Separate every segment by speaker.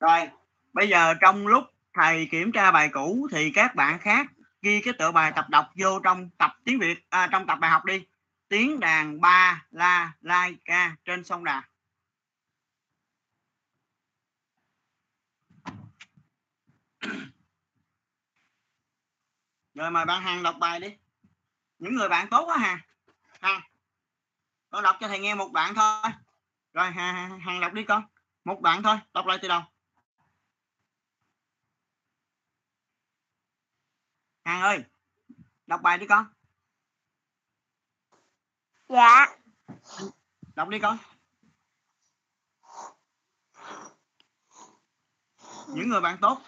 Speaker 1: rồi bây giờ trong lúc thầy kiểm tra bài cũ thì các bạn khác ghi cái tựa bài tập đọc vô trong tập tiếng việt à, trong tập bài học đi. Tiếng đàn ba la lai ca trên sông đà. Rồi mời bạn hàng đọc bài đi. Những người bạn tốt quá hà. Hà con đọc cho thầy nghe một bạn thôi. Rồi Hằng hàng đọc đi con. Một bạn thôi đọc lại từ đầu. Hàng ơi đọc bài đi con
Speaker 2: Dạ.
Speaker 1: đọc đi con những người bạn tốt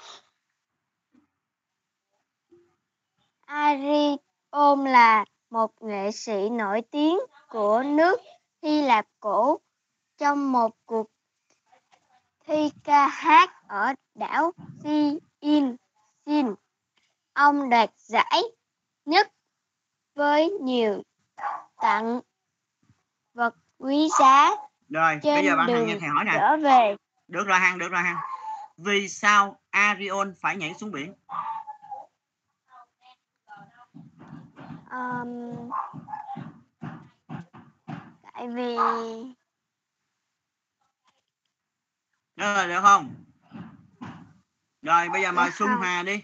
Speaker 2: Arion là một nghệ sĩ nổi tiếng của nước Hy Lạp cổ trong một cuộc thi ca hát ở đảo Sin. Sin. Ông đoạt giải nhất với nhiều tặng vật quý giá
Speaker 1: rồi bây
Speaker 2: trên
Speaker 1: giờ bạn
Speaker 2: đường
Speaker 1: nghe thầy hỏi nè.
Speaker 2: trở về.
Speaker 1: được rồi hàng được rồi hàng vì sao Arion phải nhảy xuống biển?
Speaker 2: Um, tại vì
Speaker 1: rồi được không? Rồi bây giờ mời Xuân. Hà đi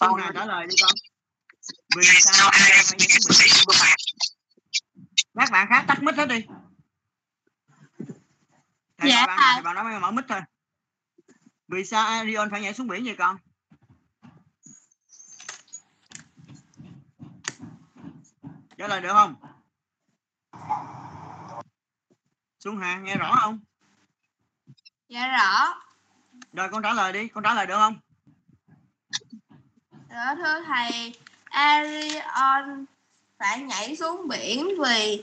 Speaker 1: Xuân Hà trả lời đi con. Vì sao Arion phải nhảy xuống biển các bạn khác tắt mic hết đi. Thầy
Speaker 3: Dạ,
Speaker 1: bạn nào thì bạn đó mới mở mic thôi. Vì sao Arion phải nhảy xuống biển vậy con? Trả lời được không? Xuân Hà nghe rõ không?
Speaker 3: Dạ rõ.
Speaker 1: rồi con trả lời đi con trả lời được không
Speaker 3: Dạ thưa thầy, Arion phải nhảy xuống biển vì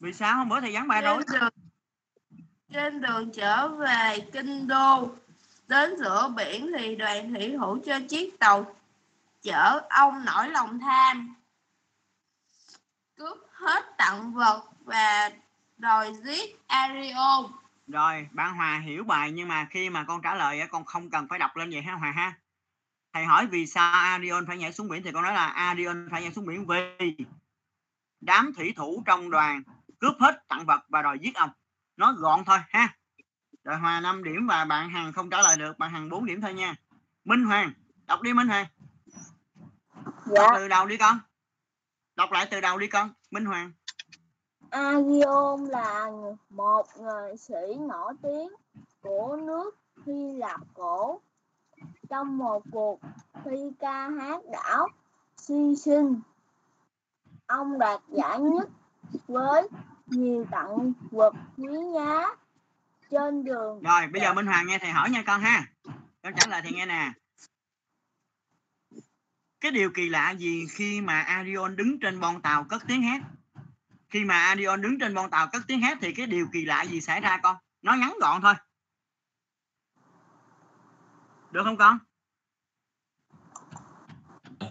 Speaker 1: vì sao hôm bữa thầy giảng bài
Speaker 3: trên
Speaker 1: rồi
Speaker 3: đường trên đường trở về kinh đô đến giữa biển thì đoàn thủy thủ trên chiếc tàu chở ông nổi lòng tham cướp hết tặng vật và đòi giết Arion
Speaker 1: rồi bạn Hòa hiểu bài nhưng mà khi mà con trả lời á, con không cần phải đọc lên vậy ha Hòa ha? Thầy hỏi vì sao Arion phải nhảy xuống biển thì con nói là Arion phải nhảy xuống biển vì đám thủy thủ trong đoàn cướp hết tặng vật và đòi giết ông. Nó gọn thôi ha. Rồi Hòa 5 điểm và bạn Hằng không trả lời được bạn Hằng 4 điểm thôi nha. Minh Hoàng đọc đi Minh Hoàng.
Speaker 2: Dạ.
Speaker 1: Đọc từ đầu đi con. Đọc lại từ đầu đi con Minh Hoàng
Speaker 2: Agion là một nghệ sĩ nổi tiếng của nước Hy Lạp cổ trong một cuộc thi ca hát đảo Sisin. Ông đạt giải nhất với nhiều tặng vật quý giá trên đường
Speaker 1: Rồi bây giờ Minh Hoàng nghe thầy hỏi nha con ha. Con trả lời thầy nghe nè. Cái điều kỳ lạ gì khi mà Arion đứng trên bon tàu cất tiếng hát? Khi mà Arion đứng trên bon tàu cất tiếng hát thì cái điều kỳ lạ gì xảy ra con? Nó ngắn gọn thôi. Được không con?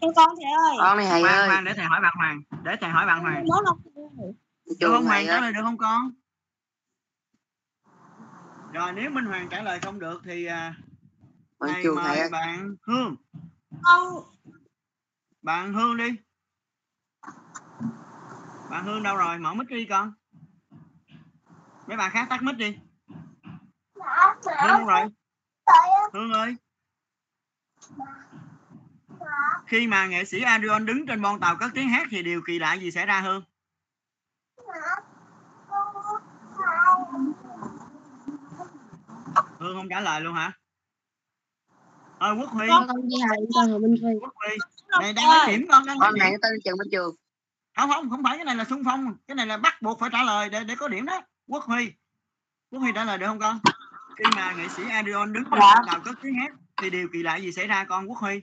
Speaker 2: Em con thầy ơi.
Speaker 4: con này thầy
Speaker 1: Hoàng,
Speaker 4: ơi
Speaker 1: Hoàng để thầy hỏi bạn Hoàng. Để thầy hỏi bạn Hoàng. Được không Hoàng
Speaker 4: thầy
Speaker 1: trả lời được không con? Rồi nếu Minh Hoàng trả lời không được thì à, thầy
Speaker 4: trường thầy
Speaker 1: mời
Speaker 4: ơi
Speaker 1: bạn Hương.
Speaker 2: con
Speaker 1: Bạn Hương đi. Bạn Hương đâu rồi? Mở mic đi con. Mấy bạn khác tắt mic đi. Hương đâu rồi? Hương ơi. Khi mà nghệ sĩ Adrian đứng trên bon tàu cất tiếng hát thì điều kỳ lạ gì xảy ra Hương? Hương không trả lời luôn hả? Ơi Quốc Huy,
Speaker 2: con đi học con học bên Huy.
Speaker 1: Quốc Huy. Này đang lấy điểm con đang
Speaker 4: con này tên trường bên trường
Speaker 1: Không không, không phải cái này là xung phong, cái này là bắt buộc phải trả lời để để có điểm đó. Quốc Huy. Quốc Huy trả lời được không con? Khi mà nghệ sĩ Adrian đứng bon tàu cất tiếng hát thì điều kỳ lạ gì xảy ra con Quốc Huy?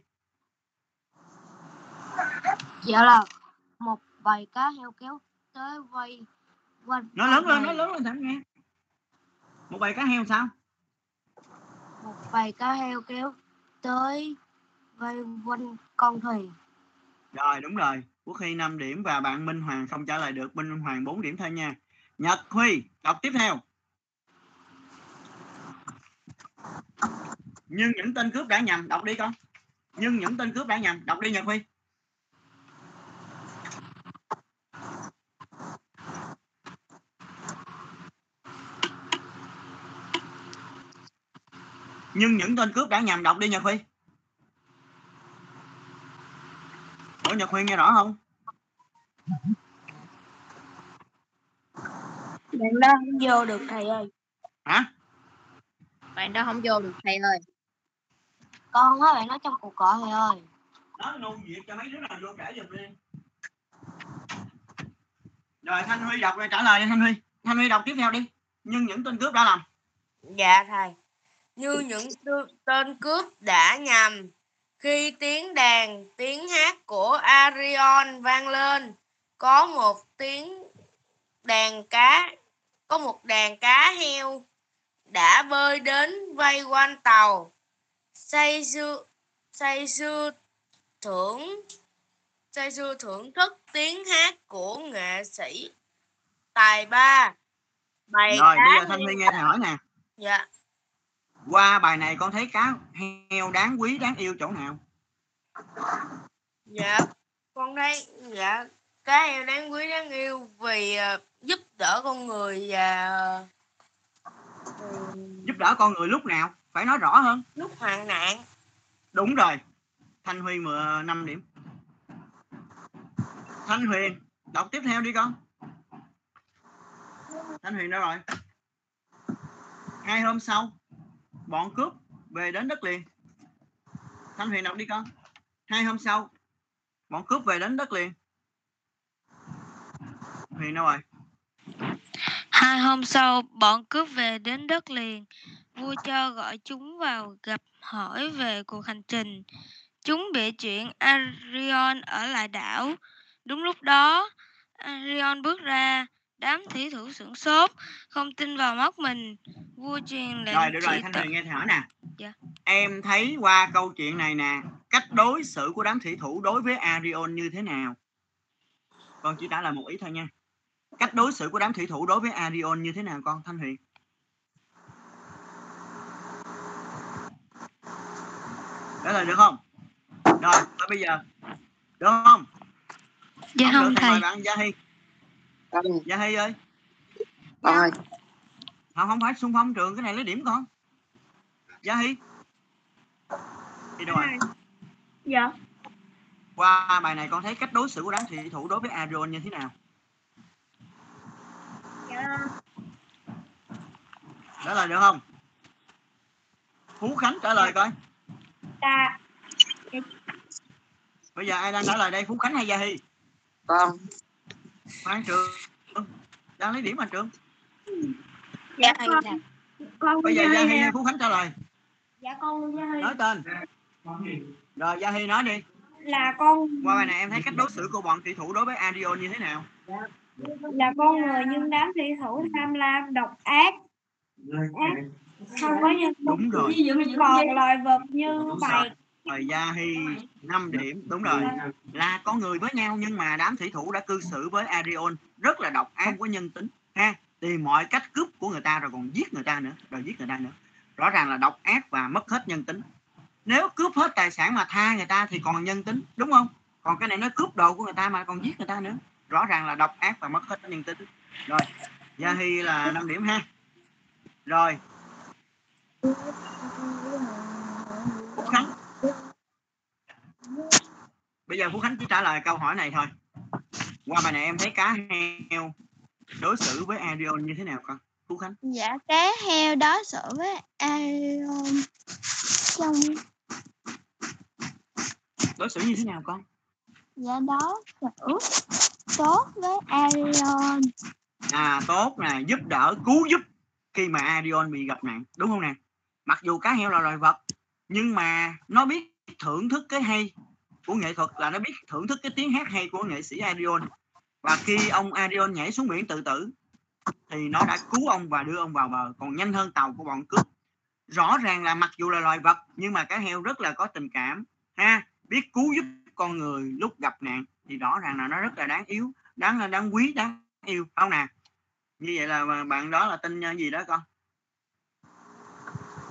Speaker 2: Dạ là một bầy cá heo kéo tới vây quanh
Speaker 1: Nó lớn lên, nó lớn lên thẳng nghe. Một bầy cá heo sao?
Speaker 2: một bầy cá heo kéo tới vây quanh con thuyền.
Speaker 1: Rồi đúng rồi. Quốc Huy 5 điểm và bạn Minh Hoàng không trả lời được. Minh Hoàng 4 điểm thôi nha. Nhật Huy, đọc tiếp theo nhưng những tên cướp đã nhầm, đọc đi con nhưng những tên cướp đã nhầm, đọc đi Nhật Huy nhưng những tên cướp đã nhầm, đọc đi Nhật Huy Ủa Nhật Huy nghe rõ không?
Speaker 3: Bạn đó không vô được thầy ơi.
Speaker 1: Hả?
Speaker 4: Bạn đó không vô được thầy ơi.
Speaker 2: Con á bạn nói trong cuộc gọi thầy ơi.
Speaker 1: Đó nôn việc cho mấy đứa nào vô trả giùm đi. Rồi Thanh Huy đọc rồi trả lời đi Thanh Huy. Thanh Huy đọc tiếp theo đi. Nhưng những tên cướp đã làm.
Speaker 3: Dạ thầy. Như những tên cướp đã nhầm khi tiếng đàn tiếng hát của Arion vang lên có một tiếng đàn cá có một đàn cá heo đã bơi đến vây quanh tàu. Say sưa say sưa thưởng say sưa thưởng thức tiếng hát của nghệ sĩ tài ba. Bài
Speaker 1: rồi bây giờ Thanh Huy nghe thầy hỏi nè.
Speaker 3: Dạ
Speaker 1: qua bài này con thấy cá heo đáng quý đáng yêu chỗ nào?
Speaker 3: Dạ con thấy dạ cá heo đáng quý đáng yêu vì ờ, giúp đỡ con người và ờ,
Speaker 1: giúp đỡ con người lúc nào? Phải nói rõ hơn.
Speaker 3: Lúc hoạn nạn.
Speaker 1: Đúng rồi. Thanh Huy 5 điểm. Thanh Huyền đọc tiếp theo đi con. Thanh Huyền đâu rồi. Hai hôm sau bọn cướp về đến đất liền Thanh Huyền đọc đi con hai hôm sau bọn cướp về đến đất liền Huyền đâu rồi
Speaker 5: Hai hôm sau, bọn cướp về đến đất liền. Vua cho gọi chúng vào gặp hỏi về cuộc hành trình. Chúng bịa chuyện Arion ở lại đảo. Đúng lúc đó, Arion bước ra. Đám thủy thủ sửng sốt, không tin vào mắt mình. Vua truyền lệnh
Speaker 1: rồi được rồi Thanh. Huyền nghe thầy hỏi nè
Speaker 5: Dạ.
Speaker 1: em thấy qua câu chuyện này nè cách đối xử của đám thủy thủ đối với Arion như thế nào con chỉ trả lời một ý thôi nha cách đối xử của đám thủy thủ đối với Arion như thế nào con Thanh Huyền trả lời được không rồi bây giờ được không
Speaker 5: Dạ
Speaker 1: được
Speaker 5: không
Speaker 1: thì mời
Speaker 5: thầy.
Speaker 1: bạn Gia Hy
Speaker 6: con
Speaker 1: Gia Hy ơi.
Speaker 6: Con ơi
Speaker 1: không không phải xung phong trường cái này lấy điểm con. Gia Hy. Đi đâu rồi
Speaker 3: dạ.
Speaker 1: Qua bài này con thấy cách đối xử của đám thủy thủ đối với Arion như thế nào?
Speaker 3: Dạ.
Speaker 1: Trả lời được không? Phú Khánh trả lời coi.
Speaker 3: Ta
Speaker 1: bây giờ ai đang trả lời đây Phú Khánh hay Gia Hy?
Speaker 6: Con
Speaker 1: Phan Trường. Đang lấy điểm mà Trường.
Speaker 3: Dạ con
Speaker 2: nè.
Speaker 3: con
Speaker 1: bây giờ Gia Hy hay Phú Khánh trả lời.
Speaker 3: Dạ con Gia Hy.
Speaker 1: Nói tên. Rồi Gia Hy nói đi.
Speaker 3: Là con
Speaker 1: qua bài này em thấy cách đối xử của bọn thủy thủ đối với Arion như thế nào?
Speaker 3: Là con người nhưng đám thủy thủ tham lam độc ác. Không có nhân
Speaker 1: đúng rồi.
Speaker 3: Còn loài vật như bầy
Speaker 1: rồi Gia Hy 5 điểm đúng rồi. Là con người với nhau nhưng mà đám thủy thủ đã cư xử với Arion rất là độc ác không có nhân tính ha. Tìm mọi cách cướp của người ta rồi còn giết người ta nữa rồi giết người ta nữa. Rõ ràng là độc ác và mất hết nhân tính. Nếu cướp hết tài sản mà tha người ta thì còn nhân tính đúng không? Còn cái này nó cướp đồ của người ta mà còn giết người ta nữa. Rõ ràng là độc ác và mất hết nhân tính. Rồi Gia Hy là 5 điểm ha. Rồi. Phú Khánh bây giờ Phú Khánh chỉ trả lời câu hỏi này thôi. Qua bài này em thấy cá heo đối xử với Arion như thế nào con? Phú Khánh.
Speaker 2: Dạ cá heo đó xử với Arion trong
Speaker 1: đối xử như thế nào con?
Speaker 2: Dạ đó xử tốt với Arion.
Speaker 1: À tốt nè giúp đỡ cứu giúp khi mà Arion bị gặp nạn đúng không nè? Mặc dù cá heo là loài vật nhưng mà nó biết thưởng thức cái hay của nghệ thuật là nó biết thưởng thức cái tiếng hát hay của nghệ sĩ Arion. Và khi ông Arion nhảy xuống biển tự tử thì nó đã cứu ông và đưa ông vào bờ. Còn nhanh hơn tàu của bọn cướp. Rõ ràng là mặc dù là loài vật nhưng mà cá heo rất là có tình cảm ha biết cứu giúp con người lúc gặp nạn. Thì rõ ràng là nó rất là đáng yếu đáng là đáng quý đáng yêu. Không nè như vậy là bạn đó là tên ờ, gì đó con?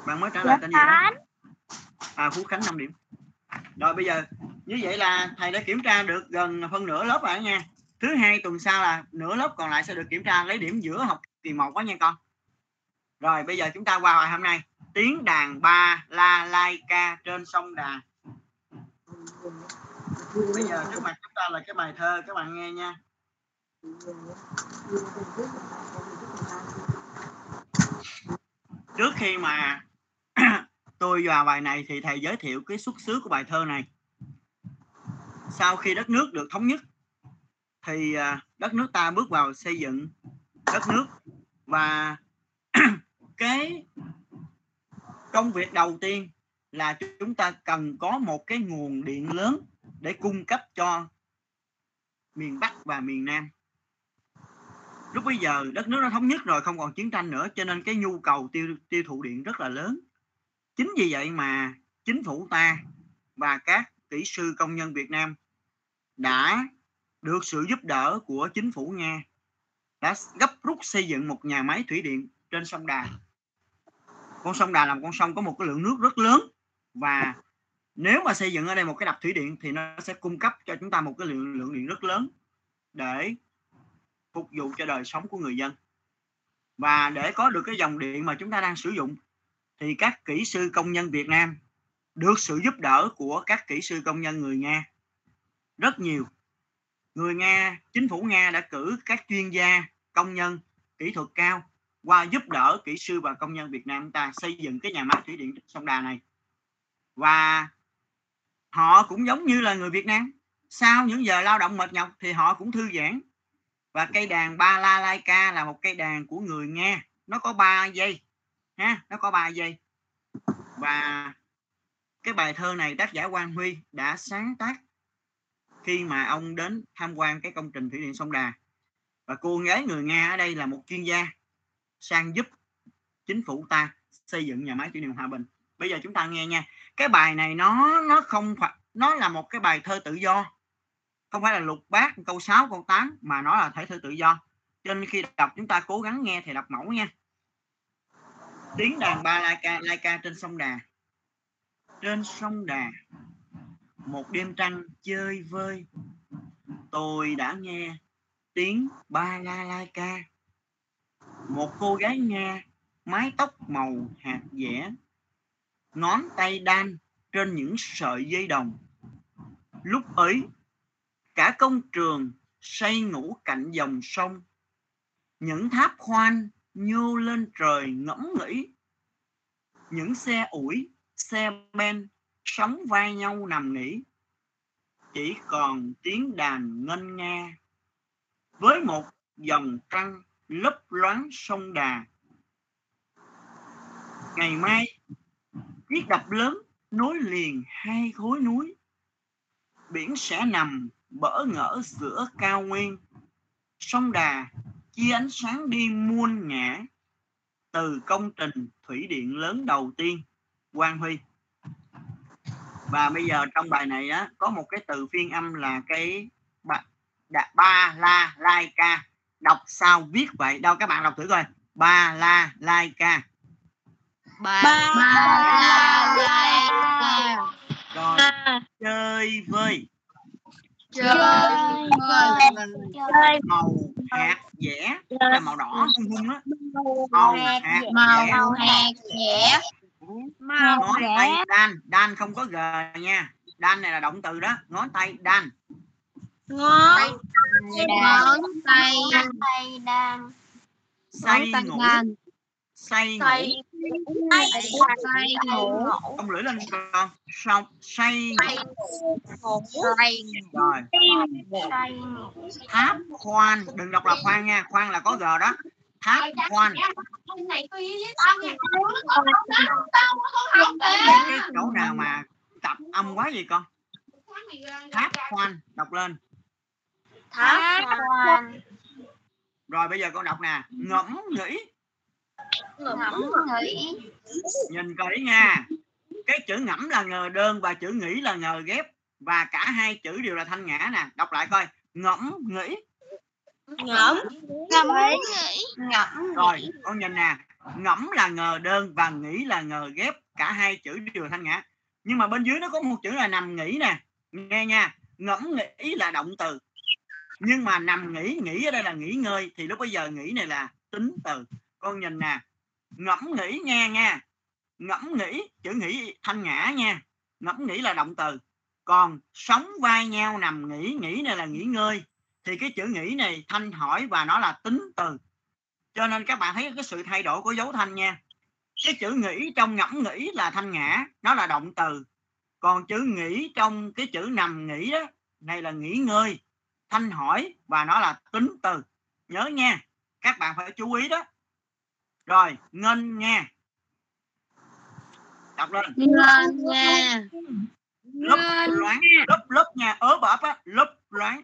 Speaker 1: Bạn mới trả
Speaker 2: Dạ
Speaker 1: lời tên gì đó à phú khánh 5 điểm. Rồi bây giờ như vậy là thầy đã kiểm tra được gần phân nửa lớp rồi nha. Thứ hai tuần sau là nửa lớp còn lại sẽ được kiểm tra lấy điểm giữa học kỳ một đó nha con. Rồi bây giờ chúng ta qua bài hôm nay. Tiếng đàn ba la lai ca trên sông đà. Bây giờ trước mặt chúng ta là cái bài thơ các bạn nghe nha. Trước khi mà tôi vào bài này thì thầy giới thiệu cái xuất xứ của bài thơ này. Sau khi đất nước được thống nhất, thì à, đất nước ta bước vào xây dựng đất nước. Và cái công việc đầu tiên là chúng ta cần có một cái nguồn điện lớn để cung cấp cho miền Bắc và miền Nam. Lúc bây giờ đất nước nó thống nhất rồi, không còn chiến tranh nữa, cho nên cái nhu cầu tiêu tiêu thụ điện rất là lớn chính vì vậy mà chính phủ ta và các kỹ sư công nhân Việt Nam đã được sự giúp đỡ của chính phủ Nga, đã gấp rút xây dựng một nhà máy thủy điện trên sông Đà. Con sông Đà là một con sông có một cái lượng nước rất lớn và nếu mà xây dựng ở đây một cái đập thủy điện thì nó sẽ cung cấp cho chúng ta một cái lượng lượng điện rất lớn để phục vụ cho đời sống của người dân. Và để có được cái dòng điện mà chúng ta đang sử dụng thì các kỹ sư công nhân Việt Nam được sự giúp đỡ của các kỹ sư công nhân người Nga. Rất nhiều. Người Nga, chính phủ Nga đã cử các chuyên gia công nhân kỹ thuật cao qua giúp đỡ kỹ sư và công nhân Việt Nam ta xây dựng cái nhà máy thủy điện sông Đà này. Và họ cũng giống như là người Việt Nam. Sau những giờ lao động mệt nhọc thì họ cũng thư giãn. Và cây đàn ba la lai ca là một cây đàn của người Nga. Nó có 3 giây ha, nó có ba giây. Và cái bài thơ này tác giả Quang Huy đã sáng tác khi mà ông đến tham quan cái công trình thủy điện sông Đà. Và cô gái người Nga ở đây là một chuyên gia sang giúp chính phủ ta xây dựng nhà máy thủy điện Hòa Bình. Bây giờ chúng ta nghe nha. Cái bài này nó nó không phải, nó là một cái bài thơ tự do. Không phải là lục bát, câu 6 câu 8 mà nó là thể thơ tự do. Cho nên khi đọc, chúng ta cố gắng nghe thì đọc mẫu nha tiếng đàn ba lai ca lai ca trên sông Đà. Trên sông Đà, một đêm trăng chơi vơi. Tôi đã nghe tiếng ba la lai ca. Một cô gái nga, mái tóc màu hạt dẻ, ngón tay đan trên những sợi dây đồng. Lúc ấy, cả công trường say ngủ cạnh dòng sông. Những tháp khoan nhô lên trời ngẫm nghĩ. Những xe ủi, xe ben sóng vai nhau nằm nghỉ. Chỉ còn tiếng đàn ngân nga. Với một dòng trăng lấp loáng sông đà. Ngày mai, chiếc đập lớn nối liền hai khối núi. Biển sẽ nằm bỡ ngỡ giữa cao nguyên. Sông đà chia ánh sáng đi muôn ngã từ công trình thủy điện lớn đầu tiên Quang Huy. Và bây giờ trong bài này á có một cái từ phiên âm là cái ba, ba la lai ca. Đọc sao viết vậy? Đâu các bạn đọc thử coi. Ba la lai ca.
Speaker 5: Ba
Speaker 2: la lai
Speaker 1: rồi chơi vơi.
Speaker 2: Chơi chơi
Speaker 1: màu hạt dẻ là màu đỏ hung hung á màu hạt
Speaker 2: màu hạt dẻ. Màu
Speaker 1: ngón
Speaker 2: dẻ
Speaker 1: tay đan đan không có g nha. Đan này là động từ đó. Ngón tay đan.
Speaker 2: Ngón
Speaker 4: ngón tay
Speaker 2: đan.
Speaker 1: Say
Speaker 4: tay
Speaker 1: ngủ. say ngủ
Speaker 2: tay
Speaker 4: ngủ
Speaker 1: ông lưỡi lên con. Xong say ngủ
Speaker 4: tay
Speaker 1: rồi tháp khoan. Đừng đọc là khoan nha. Khoan là có g đó. Tháp khoan. cái, cái chỗ nào mà tập âm quá gì con tháp khoan. Đọc lên.
Speaker 2: Tháp khoan.
Speaker 1: Rồi bây giờ con đọc nè. Ngẫm nghĩ
Speaker 2: ngẫm nghĩ
Speaker 1: nhìn kỹ nha. Cái chữ ngẫm là ngờ đơn và chữ nghĩ là ngờ ghép. Và cả hai chữ đều là thanh ngã nè. Đọc lại coi. Ngẫm nghĩ.
Speaker 3: Ngẫm.
Speaker 2: Ngẫm
Speaker 4: ngẫm
Speaker 1: rồi con nhìn nè. Ngẫm là ngờ đơn và nghĩ là ngờ ghép. Cả hai chữ đều thanh ngã. Nhưng mà bên dưới nó có một chữ là nằm nghỉ nè. Nghe nha. Ngẫm nghĩ là động từ. Nhưng mà nằm nghỉ nghỉ ở đây là nghỉ ngơi. Thì lúc bây giờ nghỉ này là tính từ. Con nhìn nè ngẫm nghĩ nghe nha. Ngẫm nghĩ, chữ nghĩ thanh ngã nha. Ngẫm nghĩ là động từ. Còn sống vai nhau nằm nghỉ nghỉ này là nghỉ ngơi. Thì cái chữ nghĩ này thanh hỏi và nó là tính từ. Cho nên các bạn thấy cái sự thay đổi của dấu thanh nha. Cái chữ nghĩ trong ngẫm nghĩ là thanh ngã, nó là động từ. Còn chữ nghĩ trong cái chữ nằm nghỉ đó, này là nghỉ ngơi. Thanh hỏi và nó là tính từ. Nhớ nha, các bạn phải chú ý đó rồi ngân nha đọc lên.
Speaker 4: Ngân nha
Speaker 1: lấp loáng lấp lấp nha ớ bập á lấp loáng.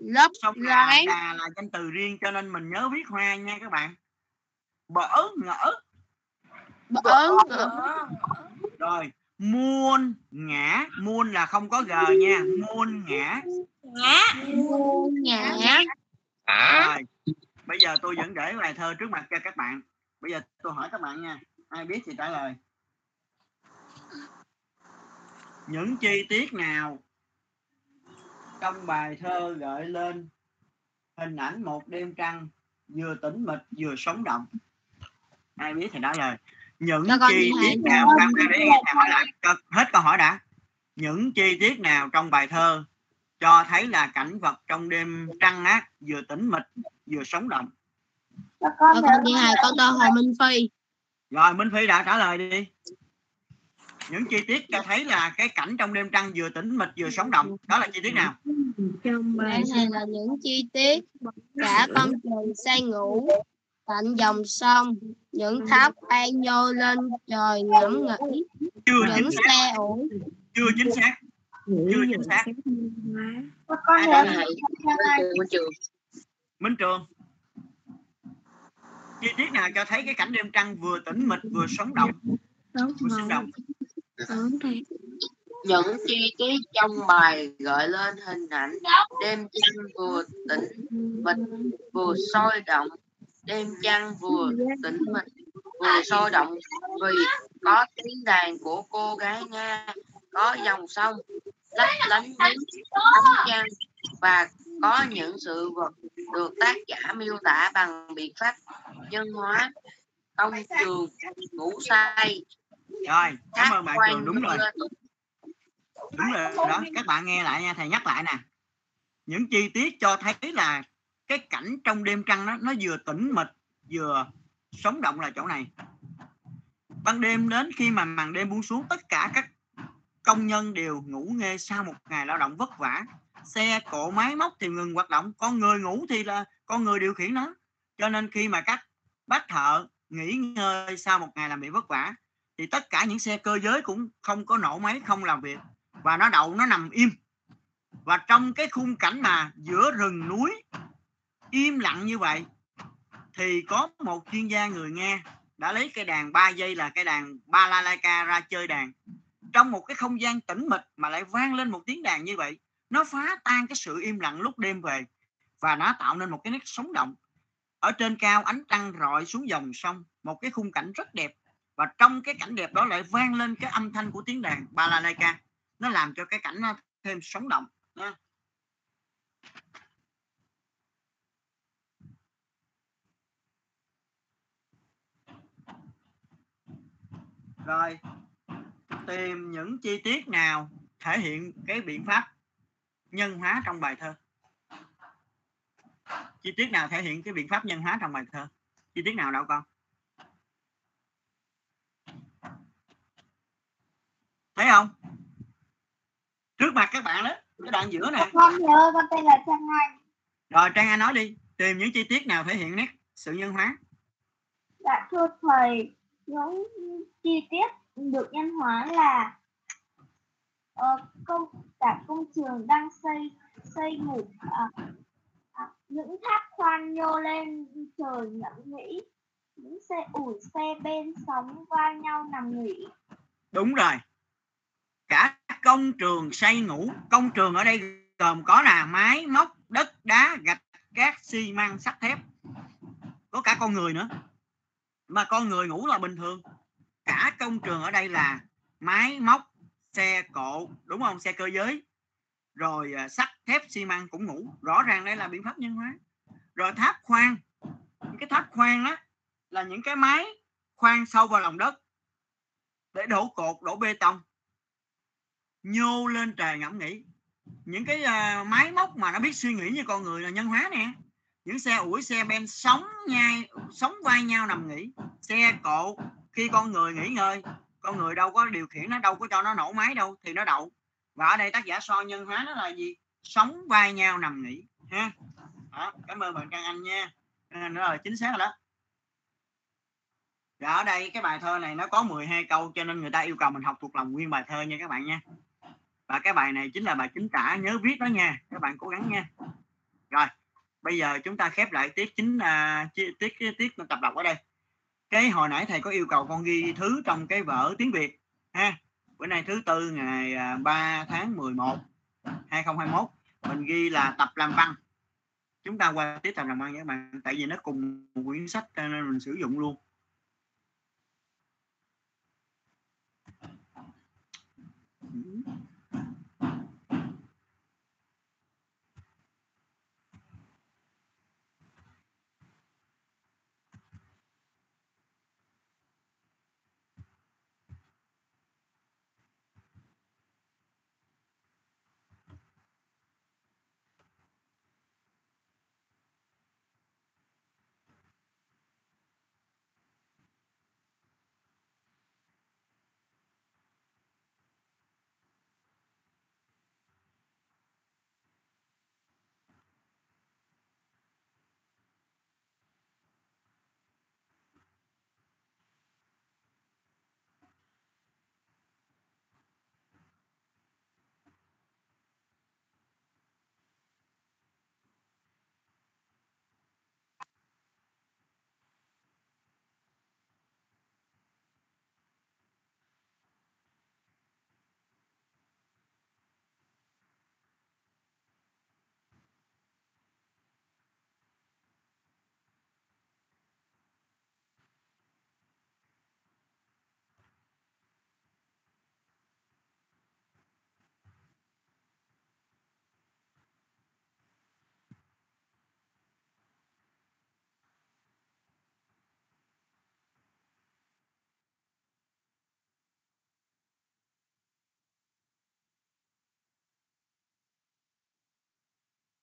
Speaker 4: Lớp
Speaker 1: xong là,
Speaker 4: loáng.
Speaker 1: là là danh từ riêng cho nên mình nhớ viết hoa nha các bạn. Bỡ ngỡ.
Speaker 4: Bỡ
Speaker 1: rồi muôn ngã. Muôn là không có g nha. Muôn ngã rồi bây giờ tôi vẫn để bài thơ trước mặt cho các bạn. Bây giờ tôi hỏi các bạn nha ai biết thì trả lời. Những chi tiết nào trong bài thơ gợi lên hình ảnh một đêm trăng vừa tĩnh mịch vừa sống động? Ai biết thì trả lời. Những chi tiết nào trong Cho- hết câu hỏi đã. Những chi tiết nào trong bài thơ cho thấy là cảnh vật trong đêm trăng á vừa tĩnh mịch vừa sống động.
Speaker 4: Con đi hai con tơ hồ minh phi.
Speaker 1: Rồi minh phi đã trả lời đi. Những chi tiết cho thấy là cái cảnh trong đêm trăng vừa tĩnh mịch vừa sống động. Đó là chi tiết nào?
Speaker 4: Đây này là những chi tiết cả con trời say ngủ cạnh dòng sông những tháp bay nhô lên trời ngẫm nghĩ
Speaker 1: chưa
Speaker 4: những xe ủi
Speaker 1: chưa chính xác chưa chính xác.
Speaker 6: con
Speaker 1: Ai trả lời?
Speaker 6: của trường.
Speaker 1: Minh trường. Chi tiết nào cho thấy cái cảnh đêm trăng vừa tĩnh mịch vừa sống động? Vừa sinh động.
Speaker 6: những chi tiết trong bài gợi lên hình ảnh đêm trăng vừa tĩnh mịch vừa sôi động. Đêm trăng vừa tĩnh mịch vừa sôi động vì có tiếng đàn của cô gái nga có dòng sông lấp lánh dưới ánh trăng và có những sự vật được tác giả miêu tả bằng biện pháp nhân hóa công trường ngủ say
Speaker 1: rồi cảm ơn bạn trường. Đúng rồi. đúng rồi đó các bạn nghe lại nha thầy nhắc lại nè. Những chi tiết cho thấy là cái cảnh trong đêm trăng đó nó vừa tĩnh mịch vừa sống động là chỗ này. Ban đêm đến khi mà màn đêm buông xuống tất cả các công nhân đều ngủ nghe sau một ngày lao động vất vả. Xe, cộ, máy móc thì ngừng hoạt động, con người ngủ thì là, con người điều khiển nó. Cho nên khi mà các bác thợ nghỉ ngơi sau một ngày làm việc vất vả, thì tất cả những xe cơ giới cũng không có nổ máy, không làm việc, và nó đậu, nó nằm im. Và trong cái khung cảnh mà giữa rừng núi im lặng như vậy, thì có một chuyên gia người nghe đã lấy cây đàn 3 giây là cây đàn balalaika ra chơi đàn trong một cái không gian tĩnh mịch mà lại vang lên một tiếng đàn như vậy, nó phá tan cái sự im lặng lúc đêm về và nó tạo nên một cái nét sống động. Ở trên cao ánh trăng rọi xuống dòng sông, một cái khung cảnh rất đẹp và trong cái cảnh đẹp đó lại vang lên cái âm thanh của tiếng đàn balalaika. Nó làm cho cái cảnh nó thêm sống động rồi tìm những chi tiết nào thể hiện cái biện pháp nhân hóa trong bài thơ? Chi tiết nào thể hiện cái biện pháp nhân hóa trong bài thơ? Chi tiết nào đâu con? Thấy không? Trước mặt các bạn đó cái đoạn giữa nè.
Speaker 2: Con nhớ con tên là Trang Anh.
Speaker 1: Rồi trang anh nói đi tìm những chi tiết nào thể hiện nét sự nhân hóa?
Speaker 2: Dạ thưa thầy những chi tiết được nhân hóa là uh, công cả công trường đang xây xây ngủ à, à, những tháp khoan nhô lên trời ngẫm nghĩ. Những xe ủi xe bên sóng va nhau nằm nghỉ.
Speaker 1: Đúng rồi. Cả công trường xây ngủ. Công trường ở đây gồm có là máy móc đất đá gạch cát xi măng sắt thép. Có cả con người nữa. Mà con người ngủ là bình thường cả công trường ở đây là máy móc xe cộ đúng không? Xe cơ giới. Rồi à, sắt thép xi măng cũng ngủ. Rõ ràng đây là biện pháp nhân hóa. Rồi tháp khoan những cái tháp khoan đó là những cái máy khoan sâu vào lòng đất để đổ cột đổ bê tông. Nhô lên trời ngẫm nghĩ. Những cái uh, máy móc mà nó biết suy nghĩ như con người là nhân hóa nè. Những xe ủi xe ben sống nhai sống vai nhau nằm nghỉ. Xe cộ khi con người nghỉ ngơi con người đâu có điều khiển nó đâu có cho nó nổ máy đâu thì nó đậu. Và ở đây tác giả so nhân hóa nó là gì? Sống vai nhau nằm nghỉ ha? Đó, cảm ơn bạn Trang Anh nha. Nó là chính xác rồi đó. Và ở đây cái bài thơ này nó có 12 câu cho nên người ta yêu cầu mình học thuộc lòng nguyên bài thơ nha các bạn nha. Và cái bài này chính là bài chính tả nhớ viết đó nha. Các bạn cố gắng nha. Rồi bây giờ chúng ta khép lại tiết chính uh, tiết, tiết tập đọc ở đây cái hồi nãy thầy có yêu cầu con ghi thứ trong cái vở tiếng Việt ha? Bữa nay thứ tư ngày 3 à, tháng 11 2021 mình ghi là tập làm văn. Chúng ta qua tiếp tập làm văn nha các bạn tại vì nó cùng một quyển sách nên mình sử dụng luôn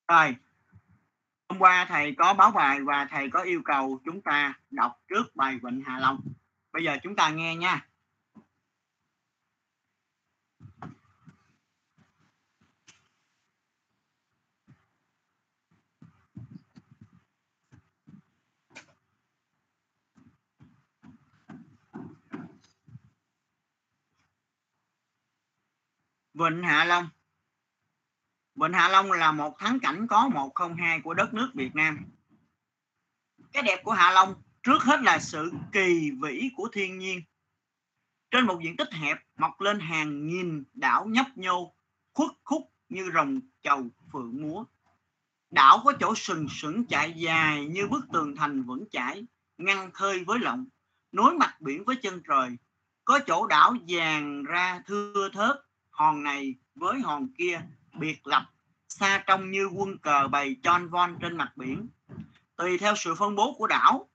Speaker 1: rồi. Hôm qua thầy có báo bài và thầy có yêu cầu chúng ta đọc trước bài Vịnh Hạ Long. Bây giờ chúng ta nghe nha. Vịnh Hạ Long. Vịnh Hạ Long là một thắng cảnh có 102 của đất nước Việt Nam. Cái đẹp của Hạ Long trước hết là sự kỳ vĩ của thiên nhiên. Trên một diện tích hẹp mọc lên hàng nghìn đảo nhấp nhô, khuất khúc như rồng chầu phượng múa. Đảo có chỗ sừng sững chạy dài như bức tường thành vững chãi, ngăn khơi với lộng, nối mặt biển với chân trời. Có chỗ đảo vàng ra thưa thớt, hòn này với hòn kia biệt lập xa trong như quân cờ bày tròn von trên mặt biển. Tùy theo sự phân bố của đảo,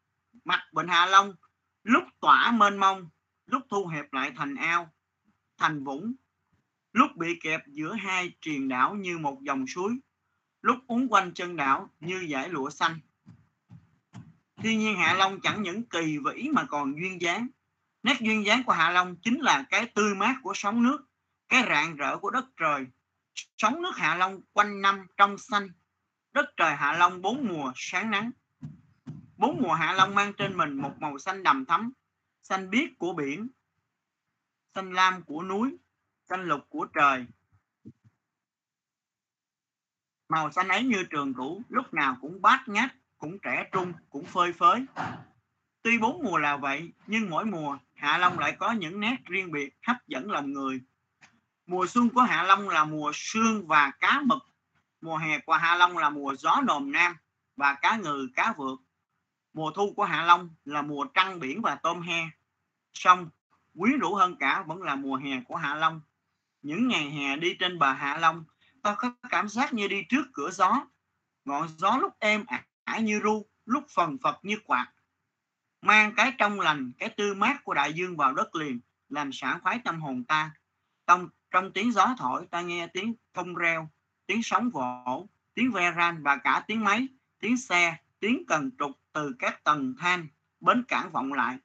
Speaker 1: mặt Vịnh Hạ Long lúc tỏa mênh mông, lúc thu hẹp lại thành ao, thành vũng, lúc bị kẹp giữa hai triền đảo như một dòng suối, lúc uốn quanh chân đảo như dải lụa xanh. Thiên nhiên Hạ Long chẳng những kỳ vĩ mà còn duyên dáng. Nét duyên dáng của Hạ Long chính là cái tươi mát của sóng nước, cái rạng rỡ của đất trời. Sóng nước Hạ Long quanh năm trong xanh, đất trời Hạ Long bốn mùa sáng nắng. Bốn mùa Hạ Long mang trên mình một màu xanh đầm thắm, xanh biếc của biển, xanh lam của núi, xanh lục của trời. Màu xanh ấy như trường cũ, lúc nào cũng bát ngát, cũng trẻ trung, cũng phơi phới. Tuy bốn mùa là vậy, nhưng mỗi mùa Hạ Long lại có những nét riêng biệt hấp dẫn lòng người Mùa xuân của Hạ Long là mùa sương và cá mực, mùa hè của Hạ Long là mùa gió nồm nam và cá ngừ cá vượt. Mùa thu của Hạ Long là mùa trăng biển và tôm he. Song quyến rũ hơn cả vẫn là mùa hè của Hạ Long. Những ngày hè đi trên bờ Hạ Long ta có cảm giác như đi trước cửa gió. Ngọn gió lúc êm ả như ru lúc phần phật như quạt. Mang cái trong lành cái tư mát của đại dương vào đất liền làm sảng khoái tâm hồn ta. Trong trong tiếng gió thổi, ta nghe tiếng thông reo, tiếng sóng vỗ, tiếng ve ran và cả tiếng máy, tiếng xe, tiếng cần trục từ các tầng than bến cảng vọng lại.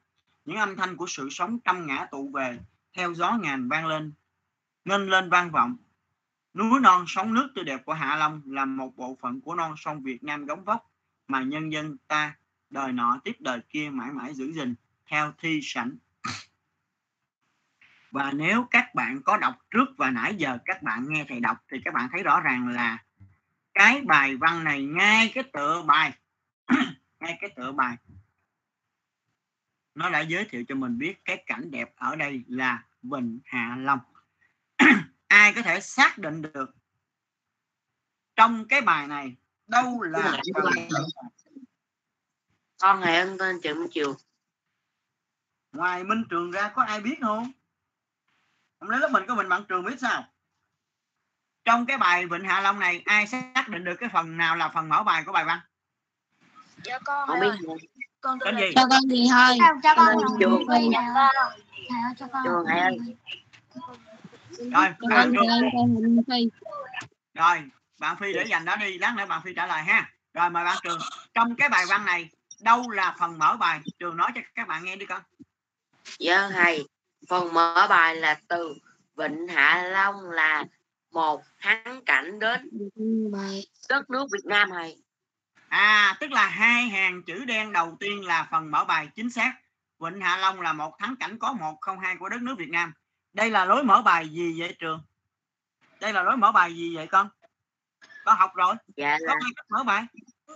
Speaker 1: Những âm thanh của sự sống trăm ngã tụ về, theo gió ngàn vang lên, ngân lên vang vọng. Núi non sóng nước tươi đẹp của Hạ Long là một bộ phận của non sông Việt Nam gống vóc, mà nhân dân ta đời nọ tiếp đời kia mãi mãi giữ gìn, theo thi sảnh và nếu các bạn có đọc trước và nãy giờ các bạn nghe thầy đọc thì các bạn thấy rõ ràng là cái bài văn này ngay cái tựa bài ngay cái tựa bài. Nó đã giới thiệu cho mình biết cái cảnh đẹp ở đây là Vịnh Hạ Long. Ai có thể xác định được trong cái bài này đâu là
Speaker 6: con hãy ân tên Trịnh Trường
Speaker 1: ngoài Minh Trường ra có ai biết không không lẽ lớp mình có mình bạn Trường biết sao? Trong cái bài Vịnh Hạ Long này ai xác định được cái phần nào là phần mở bài của bài văn?
Speaker 3: Dạ con
Speaker 6: không
Speaker 3: thầy
Speaker 6: biết
Speaker 3: ơi. Con tên
Speaker 1: gì?
Speaker 4: Cho con gì thôi.
Speaker 2: Cho con
Speaker 6: trường.
Speaker 2: Thầy ơi, cho con.
Speaker 6: Trường hãy ân
Speaker 1: rồi
Speaker 4: cho
Speaker 1: bạn
Speaker 4: con
Speaker 1: Trường
Speaker 4: thầy con hình phi.
Speaker 1: Rồi bạn Phi để dành đó đi lát nữa bạn Phi trả lời ha. Rồi mời bạn Trường. Trong cái bài văn này đâu là phần mở bài? Trường nói cho các bạn nghe đi con.
Speaker 6: Dạ thầy, phần mở bài là từ Vịnh Hạ Long là một thắng cảnh đến đất nước Việt Nam thầy.
Speaker 1: À, tức là hai hàng chữ đen đầu tiên là phần mở bài chính xác. Vịnh Hạ Long là một thắng cảnh có một không hai của đất nước Việt Nam. Đây là lối mở bài gì vậy trường? Đây là lối mở bài gì vậy con? Con học rồi.
Speaker 6: Dạ
Speaker 1: Có
Speaker 6: là
Speaker 1: cách mở bài.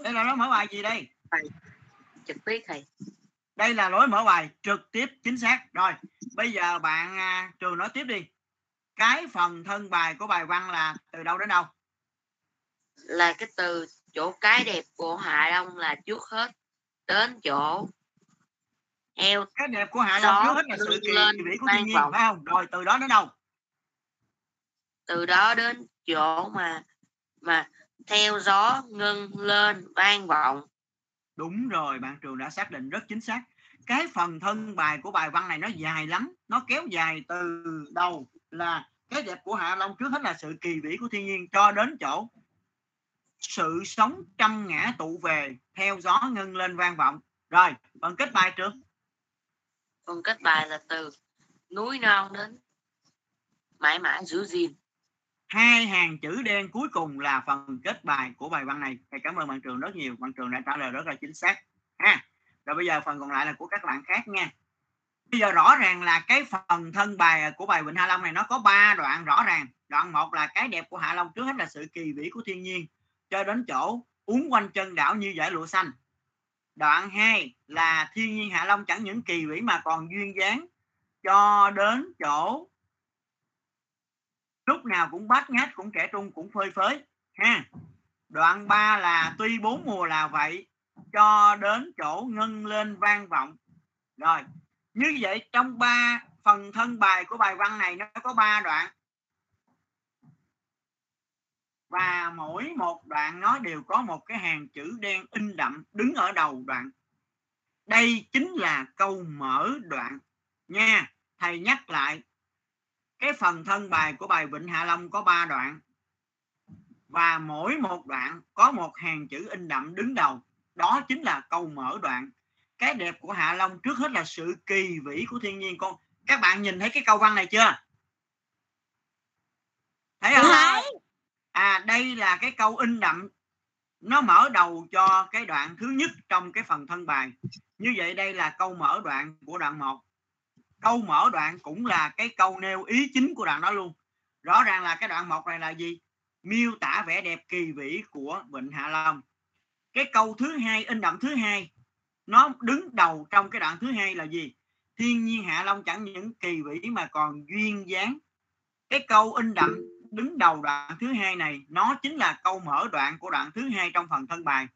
Speaker 1: Đây là lối mở bài gì đây?
Speaker 6: trực tiếp thầy.
Speaker 1: Đây là lối mở bài trực tiếp chính xác. Rồi, bây giờ bạn à, trường nói tiếp đi. Cái phần thân bài của bài văn là từ đâu đến đâu?
Speaker 6: Là cái từ chỗ cái đẹp của Hạ Long là trước hết đến chỗ eo
Speaker 1: Cái đẹp của Hạ Long
Speaker 6: Gió
Speaker 1: trước hết là sự kỳ vĩ của thiên nhiên
Speaker 6: vọng.
Speaker 1: phải không? Rồi từ đó đến đâu?
Speaker 6: từ đó đến chỗ mà mà theo gió ngân lên vang vọng
Speaker 1: Đúng rồi, bạn trường đã xác định rất chính xác. Cái phần thân bài của bài văn này nó dài lắm, nó kéo dài từ đầu là cái đẹp của Hạ Long trước hết là sự kỳ vĩ của thiên nhiên cho đến chỗ sự sống trăm ngã tụ về theo gió ngân lên vang vọng. Rồi, phần kết bài trường.
Speaker 6: phần kết bài là từ núi non đến mãi mãi giữ gìn
Speaker 1: Hai hàng chữ đen cuối cùng là phần kết bài của bài văn này. Thầy cảm ơn bạn trường rất nhiều. Bạn trường đã trả lời rất là chính xác. Ha. Rồi bây giờ phần còn lại là của các bạn khác nha. Bây giờ rõ ràng là cái phần thân bài của bài bình Hạ Long này nó có ba đoạn rõ ràng. Đoạn một là cái đẹp của Hạ Long trước hết là sự kỳ vĩ của thiên nhiên, cho đến chỗ uốn quanh chân đảo như dải lụa xanh. Đoạn 2 là thiên nhiên Hạ Long chẳng những kỳ vĩ mà còn duyên dáng cho đến chỗ lúc nào cũng bát ngát cũng trẻ trung, cũng phơi phới, ha. Đoạn 3 là tuy bốn mùa là vậy, cho đến chỗ ngân lên vang vọng. Rồi, như vậy trong ba, phần thân bài của bài văn này nó có ba đoạn. Và mỗi một đoạn nó đều có một cái hàng chữ đen in đậm đứng ở đầu đoạn. Đây chính là câu mở đoạn. Nha, thầy nhắc lại cái phần thân bài của bài Vịnh Hạ Long có 3 đoạn. Và mỗi một đoạn có một hàng chữ in đậm đứng đầu. Đó chính là câu mở đoạn. Cái đẹp của Hạ Long trước hết là sự kỳ vĩ của thiên nhiên. Con các bạn nhìn thấy cái câu văn này chưa? Thấy không? À đây là cái câu in đậm. Nó mở đầu cho cái đoạn thứ nhất trong cái phần thân bài. Như vậy đây là câu mở đoạn của đoạn 1 câu mở đoạn cũng là cái câu nêu ý chính của đoạn đó luôn. Rõ ràng là cái đoạn một này là gì? Miêu tả vẻ đẹp kỳ vĩ của vịnh hạ long. Cái câu thứ hai, in đậm thứ hai, nó đứng đầu trong cái đoạn thứ hai là gì? Thiên nhiên hạ long chẳng những kỳ vĩ mà còn duyên dáng. Cái câu in đậm đứng đầu đoạn thứ hai này, nó chính là câu mở đoạn của đoạn thứ hai trong phần thân bài.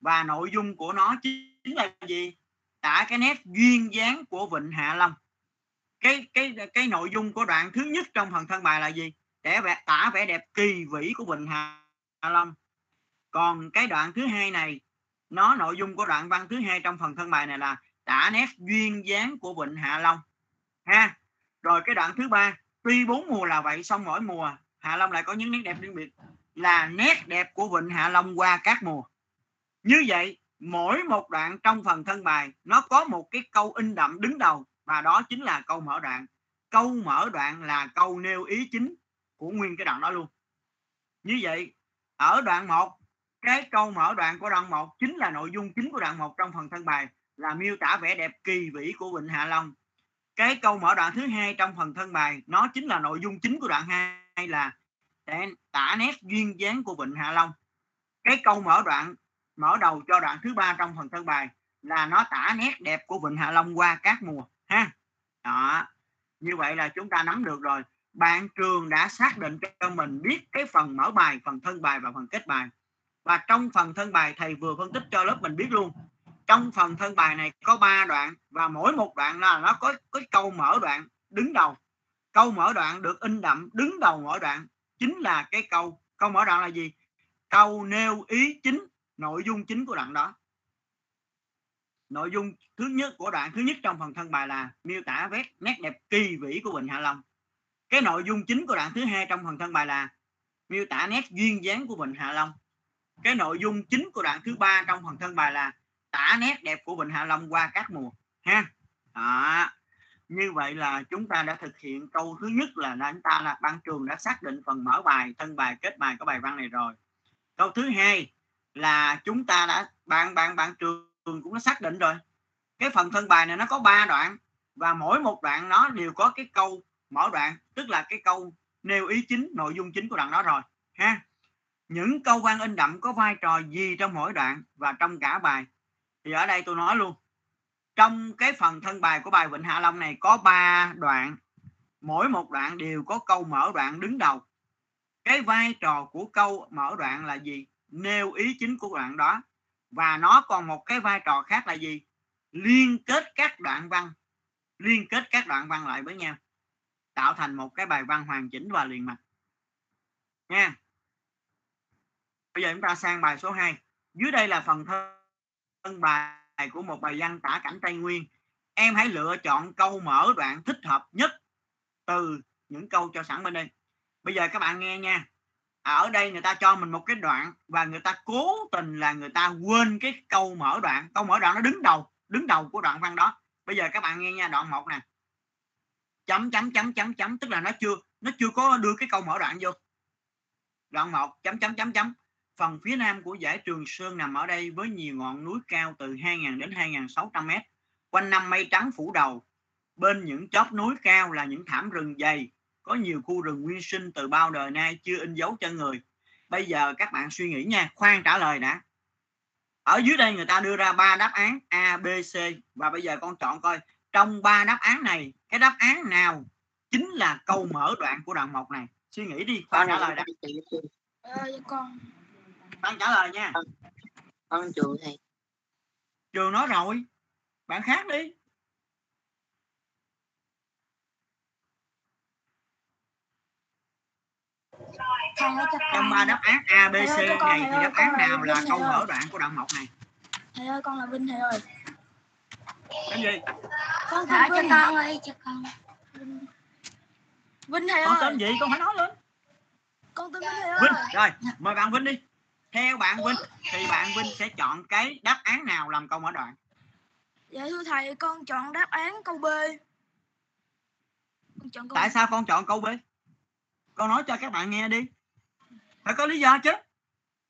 Speaker 1: Và nội dung của nó chính là gì? Tả cái nét duyên dáng của vịnh hạ long cái cái cái nội dung của đoạn thứ nhất trong phần thân bài là gì? Để vẽ, tả vẻ đẹp kỳ vĩ của vịnh hạ long còn cái đoạn thứ hai này, nó nội dung của đoạn văn thứ hai trong phần thân bài này là tả nét duyên dáng của vịnh hạ long ha, rồi cái đoạn thứ ba, tuy bốn mùa là vậy xong mỗi mùa hạ long lại có những nét đẹp riêng biệt, là nét đẹp của vịnh hạ long qua các mùa. Như vậy, mỗi một đoạn trong phần thân bài, nó có một cái câu in đậm đứng đầu và đó chính là câu mở đoạn. Câu mở đoạn là câu nêu ý chính của nguyên cái đoạn đó luôn. Như vậy, ở đoạn 1 cái câu mở đoạn của đoạn 1 chính là nội dung chính của đoạn 1 trong phần thân bài, là miêu tả vẻ đẹp kỳ vĩ của Vịnh Hạ Long. Cái câu mở đoạn thứ hai trong phần thân bài, nó chính là nội dung chính của đoạn 2 là tả nét duyên dáng của Vịnh Hạ Long. Cái câu mở đoạn, mở đầu cho đoạn thứ ba trong phần thân bài là nó tả nét đẹp của Vịnh Hạ Long qua các mùa ha? Đó. Như vậy là chúng ta nắm được rồi. Bạn trường đã xác định cho mình biết cái phần mở bài, phần thân bài và phần kết bài. Và trong phần thân bài, thầy vừa phân tích cho lớp mình biết luôn. Trong phần thân bài này có 3 đoạn và mỗi một đoạn là nó có cái câu mở đoạn, đứng đầu. Câu mở đoạn được in đậm, đứng đầu mỗi đoạn chính là cái câu. Câu mở đoạn là gì? Câu nêu ý chính, nội dung chính của đoạn đó nội dung thứ nhất của đoạn thứ nhất trong phần thân bài là miêu tả vét nét đẹp kỳ vĩ của bình Hạ Long. Cái nội dung chính của đoạn thứ hai trong phần thân bài là miêu tả nét duyên dáng của bình Hạ Long. Cái nội dung chính của đoạn thứ ba trong phần thân bài là tả nét đẹp của bình Hạ Long qua các mùa ha. Đó. như vậy là chúng ta đã thực hiện câu thứ nhất là chúng ta là ban trường đã xác định phần mở bài, thân bài, kết bài của bài văn này rồi. Câu thứ hai là chúng ta đã bạn bạn bạn trường cũng đã xác định rồi. Cái phần thân bài này nó có 3 đoạn, và mỗi một đoạn nó đều có cái câu mở đoạn, tức là cái câu nêu ý chính, nội dung chính của đoạn đó rồi, ha. Những câu văn in đậm có vai trò gì trong mỗi đoạn và trong cả bài? Thì ở đây tôi nói luôn, trong cái phần thân bài của bài Vịnh Hạ Long này có 3 đoạn, mỗi một đoạn đều có câu mở đoạn đứng đầu. Cái vai trò của câu mở đoạn là gì? Nêu ý chính của đoạn đó và nó còn một cái vai trò khác là gì? Liên kết các đoạn văn. Liên kết các đoạn văn lại với nhau. Tạo thành một cái bài văn hoàn chỉnh và liền mạch. Nha. Bây giờ chúng ta sang bài số 2 dưới đây là phần thân bài của một bài văn tả cảnh Tây Nguyên. Em hãy lựa chọn câu mở đoạn thích hợp nhất từ những câu cho sẵn bên đây. Bây giờ các bạn nghe nha ở đây người ta cho mình một cái đoạn và người ta cố tình là người ta quên cái câu mở đoạn. Câu mở đoạn nó đứng đầu đứng đầu của đoạn văn đó. Bây giờ các bạn nghe nha, đoạn một nè. Chấm chấm chấm chấm chấm, tức là nó chưa nó chưa có đưa cái câu mở đoạn vô. Đoạn một, chấm chấm chấm chấm. Phần phía nam của dãy Trường Sơn nằm ở đây với nhiều ngọn núi cao từ 2.000 đến 2.600 mét, quanh năm mây trắng phủ đầu. Bên những chóp núi cao là những thảm rừng dày có nhiều khu rừng nguyên sinh từ bao đời nay chưa in dấu chân người. Bây giờ các bạn suy nghĩ nha khoan trả lời đã. Ở dưới đây người ta đưa ra ba đáp án A B C. Và bây giờ con chọn coi trong ba đáp án này cái đáp án nào chính là câu mở đoạn của đoạn một này? Suy nghĩ đi khoan trả lời đã.
Speaker 4: ờ, con.
Speaker 1: Khoan trả lời nha.
Speaker 6: Con trường thầy
Speaker 1: trường nói rồi bạn khác đi trong ba đáp án A, B, C này thì đáp án nào là câu mở đoạn của đoạn một này?
Speaker 4: Thầy ơi con là Vinh thầy ơi.
Speaker 1: Cái gì?
Speaker 4: Con thả cho con ơi cho con. Vinh thầy
Speaker 1: con
Speaker 4: ơi.
Speaker 1: tên gì? Con phải nói lên.
Speaker 4: Con tên Vinh thầy ơi.
Speaker 1: Vinh rồi mời bạn Vinh đi. Theo bạn Vinh thì bạn Vinh sẽ chọn cái đáp án nào làm câu mở đoạn?
Speaker 4: Dạ thưa thầy con chọn đáp án câu B. Con chọn câu
Speaker 1: tại sao con chọn câu B? Con nói cho các bạn nghe đi phải có lý do chứ.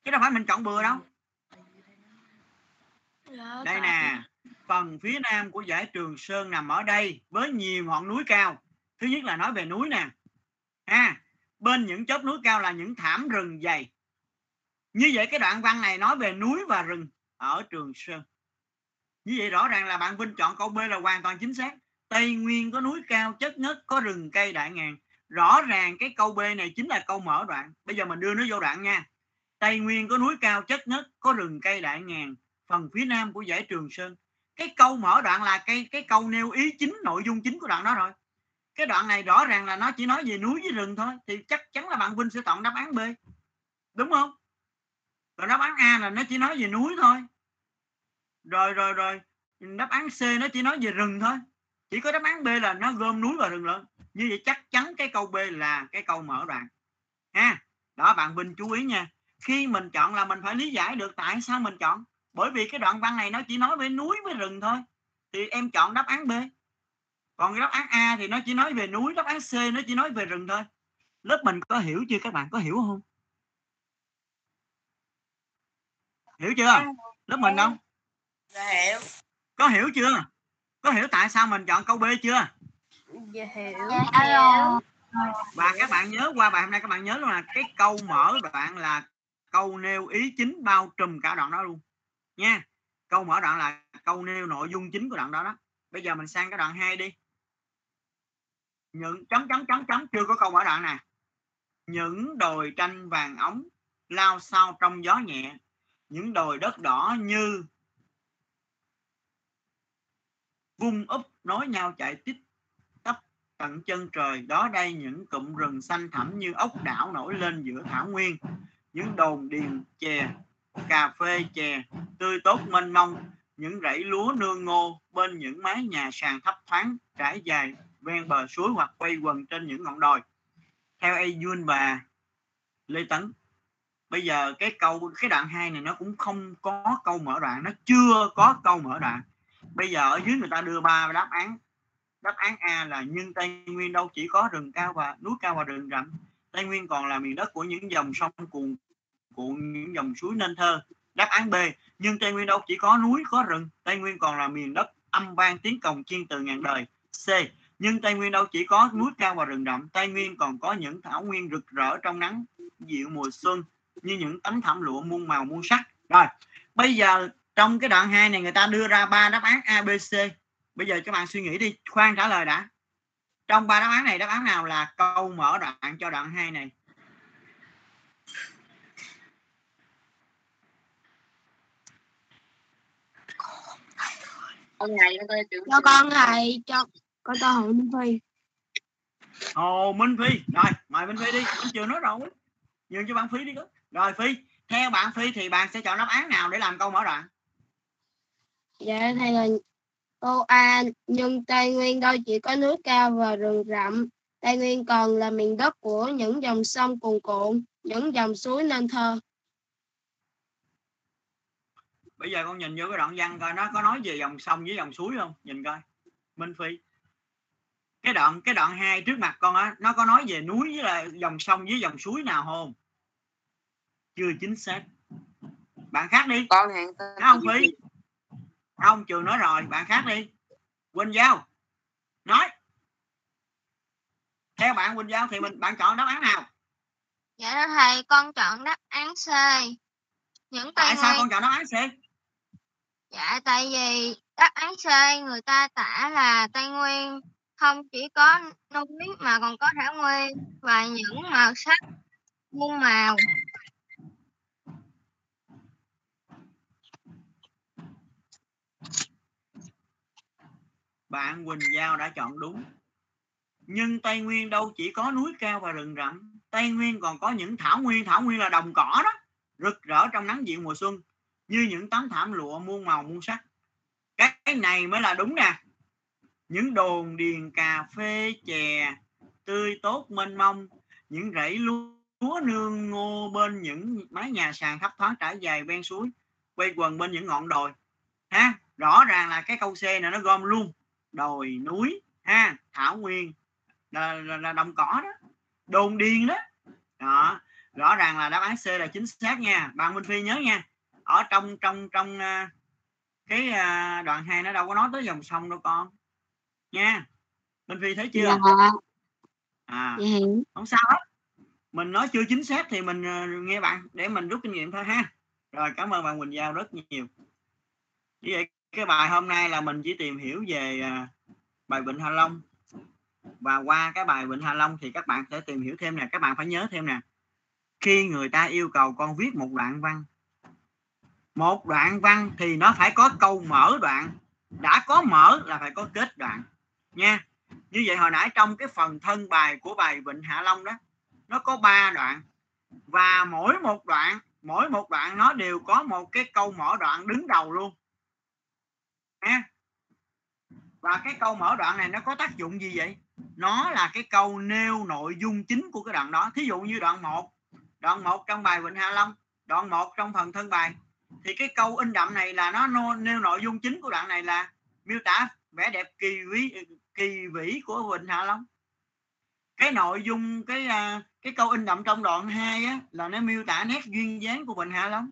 Speaker 1: Chứ đâu phải mình chọn bừa đâu.
Speaker 4: Dạ,
Speaker 1: đây nè phần phía nam của dãy Trường Sơn nằm ở đây với nhiều ngọn núi cao. Thứ nhất là nói về núi nè. Ha bên những chóp núi cao là những thảm rừng dày. Như vậy cái đoạn văn này nói về núi và rừng ở Trường Sơn. Như vậy rõ ràng là bạn Vinh chọn câu B là hoàn toàn chính xác. Tây Nguyên có núi cao chất ngất có rừng cây đại ngàn rõ ràng cái câu B này chính là câu mở đoạn. Bây giờ mình đưa nó vô đoạn nha. Tây Nguyên có núi cao chất ngất, có rừng cây đại ngàn, phần phía nam của dãy Trường Sơn. Cái câu mở đoạn là cái cái câu nêu ý chính, nội dung chính của đoạn đó rồi. Cái đoạn này rõ ràng là nó chỉ nói về núi với rừng thôi, thì chắc chắn là bạn Vinh sẽ chọn đáp án B. Đúng không? Rồi đáp án A là nó chỉ nói về núi thôi. Rồi rồi rồi. Đáp án C nó chỉ nói về rừng thôi. Chỉ có đáp án B là nó gom núi và rừng lớn như vậy chắc chắn cái câu B là cái câu mở đoạn ha đó bạn Vinh chú ý nha. Khi mình chọn là mình phải lý giải được tại sao mình chọn. Bởi vì cái đoạn văn này nó chỉ nói về núi với rừng thôi. Thì em chọn đáp án B. Còn cái đáp án A thì nó chỉ nói về núi đáp án C nó chỉ nói về rừng thôi. Lớp mình có hiểu chưa? Các bạn có hiểu không? Hiểu chưa? Lớp mình không?
Speaker 3: hiểu.
Speaker 1: có hiểu chưa? Có hiểu tại sao mình chọn câu B chưa
Speaker 3: Dạ hiểu.
Speaker 2: Dạ rồi.
Speaker 1: và các bạn nhớ qua bài hôm nay các bạn nhớ luôn là cái câu mở đoạn là câu nêu ý chính bao trùm cả đoạn đó luôn. Nha câu mở đoạn là câu nêu nội dung chính của đoạn đó đó. Bây giờ mình sang cái đoạn 2 đi. Những chấm chấm chấm chấm chưa có câu mở đoạn nè. Những đồi tranh vàng ống lao sao trong gió nhẹ. Những đồi đất đỏ như vung úp nối nhau chạy tít tận chân trời, đó đây những cụm rừng xanh thẳm như ốc đảo nổi lên giữa thảo nguyên. Những đồn điền chè, cà phê chè, tươi tốt mênh mông. Những rẫy lúa nương ngô bên những mái nhà sàn thấp thoáng, trải dài ven bờ suối hoặc quay quần trên những ngọn đồi. Theo A Yun và Lê Tấn, bây giờ cái câu, cái đoạn 2 này nó cũng không có câu mở đoạn, nó chưa có câu mở đoạn. Bây giờ ở dưới người ta đưa ba đáp án đáp án A là nhưng Tây Nguyên đâu chỉ có rừng cao và núi cao và rừng rậm. Tây Nguyên còn là miền đất của những dòng sông cuồn, cuộn những dòng suối nên thơ. Đáp án B, nhưng Tây Nguyên đâu chỉ có núi, có rừng. Tây Nguyên còn là miền đất âm vang tiếng cồng chiên từ ngàn đời. C, nhưng Tây Nguyên đâu chỉ có núi cao và rừng rậm. Tây Nguyên còn có những thảo nguyên rực rỡ trong nắng dịu mùa xuân như những tấm thảm lụa muôn màu muôn sắc. Rồi, bây giờ trong cái đoạn 2 này người ta đưa ra ba đáp án A, B, C bây giờ các bạn suy nghĩ đi khoan trả lời đã. Trong ba đáp án này đáp án nào là câu mở đoạn cho đoạn 2 này?
Speaker 6: Ông này
Speaker 4: cho con thầy cho con cho hỏi Minh Phi.
Speaker 1: Ồ Minh Phi. Rồi mời Minh Phi đi. Anh chưa nói rồi. Nhường cho bạn Phi đi đó. rồi Phi theo bạn Phi thì bạn sẽ chọn đáp án nào để làm câu mở đoạn?
Speaker 4: Dạ thầy là câu A nhưng Tây Nguyên đâu chỉ có núi cao và rừng rậm. Tây Nguyên còn là miền đất của những dòng sông cuồn cuộn những dòng suối nên thơ.
Speaker 1: Bây giờ con nhìn vô cái đoạn văn coi nó có nói về dòng sông với dòng suối không? Nhìn coi. Minh Phi. Cái đoạn cái đoạn hai trước mặt con á nó có nói về núi với là dòng sông với dòng suối nào không? Chưa chính xác. Bạn khác đi.
Speaker 6: Con hẹn
Speaker 1: không Phi không trường nói rồi bạn khác đi Quỳnh Giao nói theo bạn Quỳnh Giao thì mình bạn chọn đáp án nào
Speaker 2: Dạ thưa thầy, con chọn đáp án C. Những Tây
Speaker 1: tại sao
Speaker 2: Nguyên.
Speaker 1: con chọn đáp án C
Speaker 2: Dạ tại vì đáp án C người ta tả là Tây Nguyên không chỉ có núi mà còn có thảo nguyên và những màu sắc muôn màu.
Speaker 1: Bạn Quỳnh Giao đã chọn đúng. Nhưng Tây Nguyên đâu chỉ có núi cao và rừng rậm. Tây Nguyên còn có những thảo nguyên thảo nguyên là đồng cỏ đó, rực rỡ trong nắng dịu mùa xuân, như những tấm thảm lụa muôn màu muôn sắc. Cái này mới là đúng nè. Những đồn điền cà phê chè, tươi tốt mênh mông, những rẫy lúa nương ngô bên những mái nhà sàn thấp thoáng trải dài ven suối quay quần bên những ngọn đồi. Ha, rõ ràng là cái câu C này nó gom luôn đồi núi ha thảo nguyên là, là, là đồng cỏ đó đồn điền đó. Đó rõ ràng là đáp án C là chính xác nha. Bạn Minh Phi nhớ nha. Ở trong trong trong uh, cái uh, đoạn 2 nó đâu có nói tới dòng sông đâu con. Nha. Minh Phi thấy chưa?
Speaker 4: Dạ.
Speaker 1: À
Speaker 4: dạ
Speaker 1: không sao hết. Mình nói chưa chính xác thì mình uh, nghe bạn để mình rút kinh nghiệm thôi ha. Rồi cảm ơn bạn Quỳnh Giao rất nhiều. Như vậy cái bài hôm nay là mình chỉ tìm hiểu về à, bài Vịnh Hạ Long. Và qua cái bài Vịnh Hạ Long thì các bạn sẽ tìm hiểu thêm nè, các bạn phải nhớ thêm nè. Khi người ta yêu cầu con viết một đoạn văn, một đoạn văn thì nó phải có câu mở đoạn. Đã có mở là phải có kết đoạn, nha. Như vậy hồi nãy trong cái phần thân bài của bài Vịnh Hạ Long đó, nó có ba đoạn. Và mỗi một đoạn, mỗi một đoạn nó đều có một cái câu mở đoạn đứng đầu luôn nha và cái câu mở đoạn này nó có tác dụng gì vậy? Nó là cái câu nêu nội dung chính của cái đoạn đó. Thí dụ như đoạn 1 đoạn 1 trong bài Vịnh Hạ Long đoạn 1 trong phần thân bài. Thì cái câu in đậm này là nó nêu nội dung chính của đoạn này là miêu tả vẻ đẹp kỳ vĩ kỳ vĩ của Vịnh Hạ Long. Cái nội dung cái à, cái câu in đậm trong đoạn 2 á, là nó miêu tả nét duyên dáng của Vịnh Hạ Long.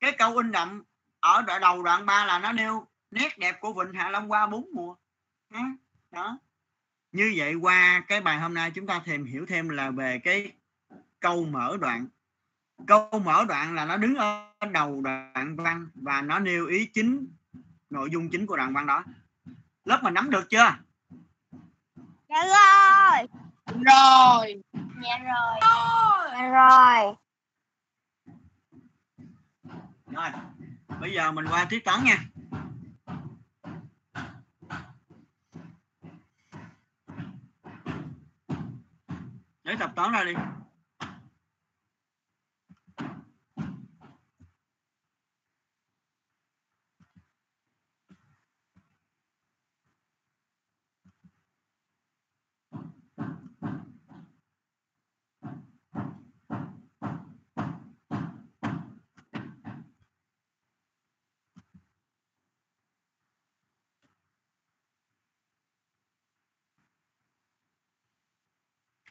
Speaker 1: Cái câu in đậm ở đoạn đầu đoạn 3 là nó nêu nét đẹp của Vịnh Hạ Long qua bốn mùa. Đó. Như vậy qua cái bài hôm nay chúng ta thêm hiểu thêm là về cái câu mở đoạn. Câu mở đoạn là nó đứng ở đầu đoạn văn và nó nêu ý chính nội dung chính của đoạn văn đó. Lớp mình nắm được chưa?
Speaker 2: Dạ rồi.
Speaker 4: Rồi.
Speaker 2: dạ rồi. Dạ rồi.
Speaker 1: Rồi bây giờ mình qua tiết toán nha. Lấy tập toán ra đi.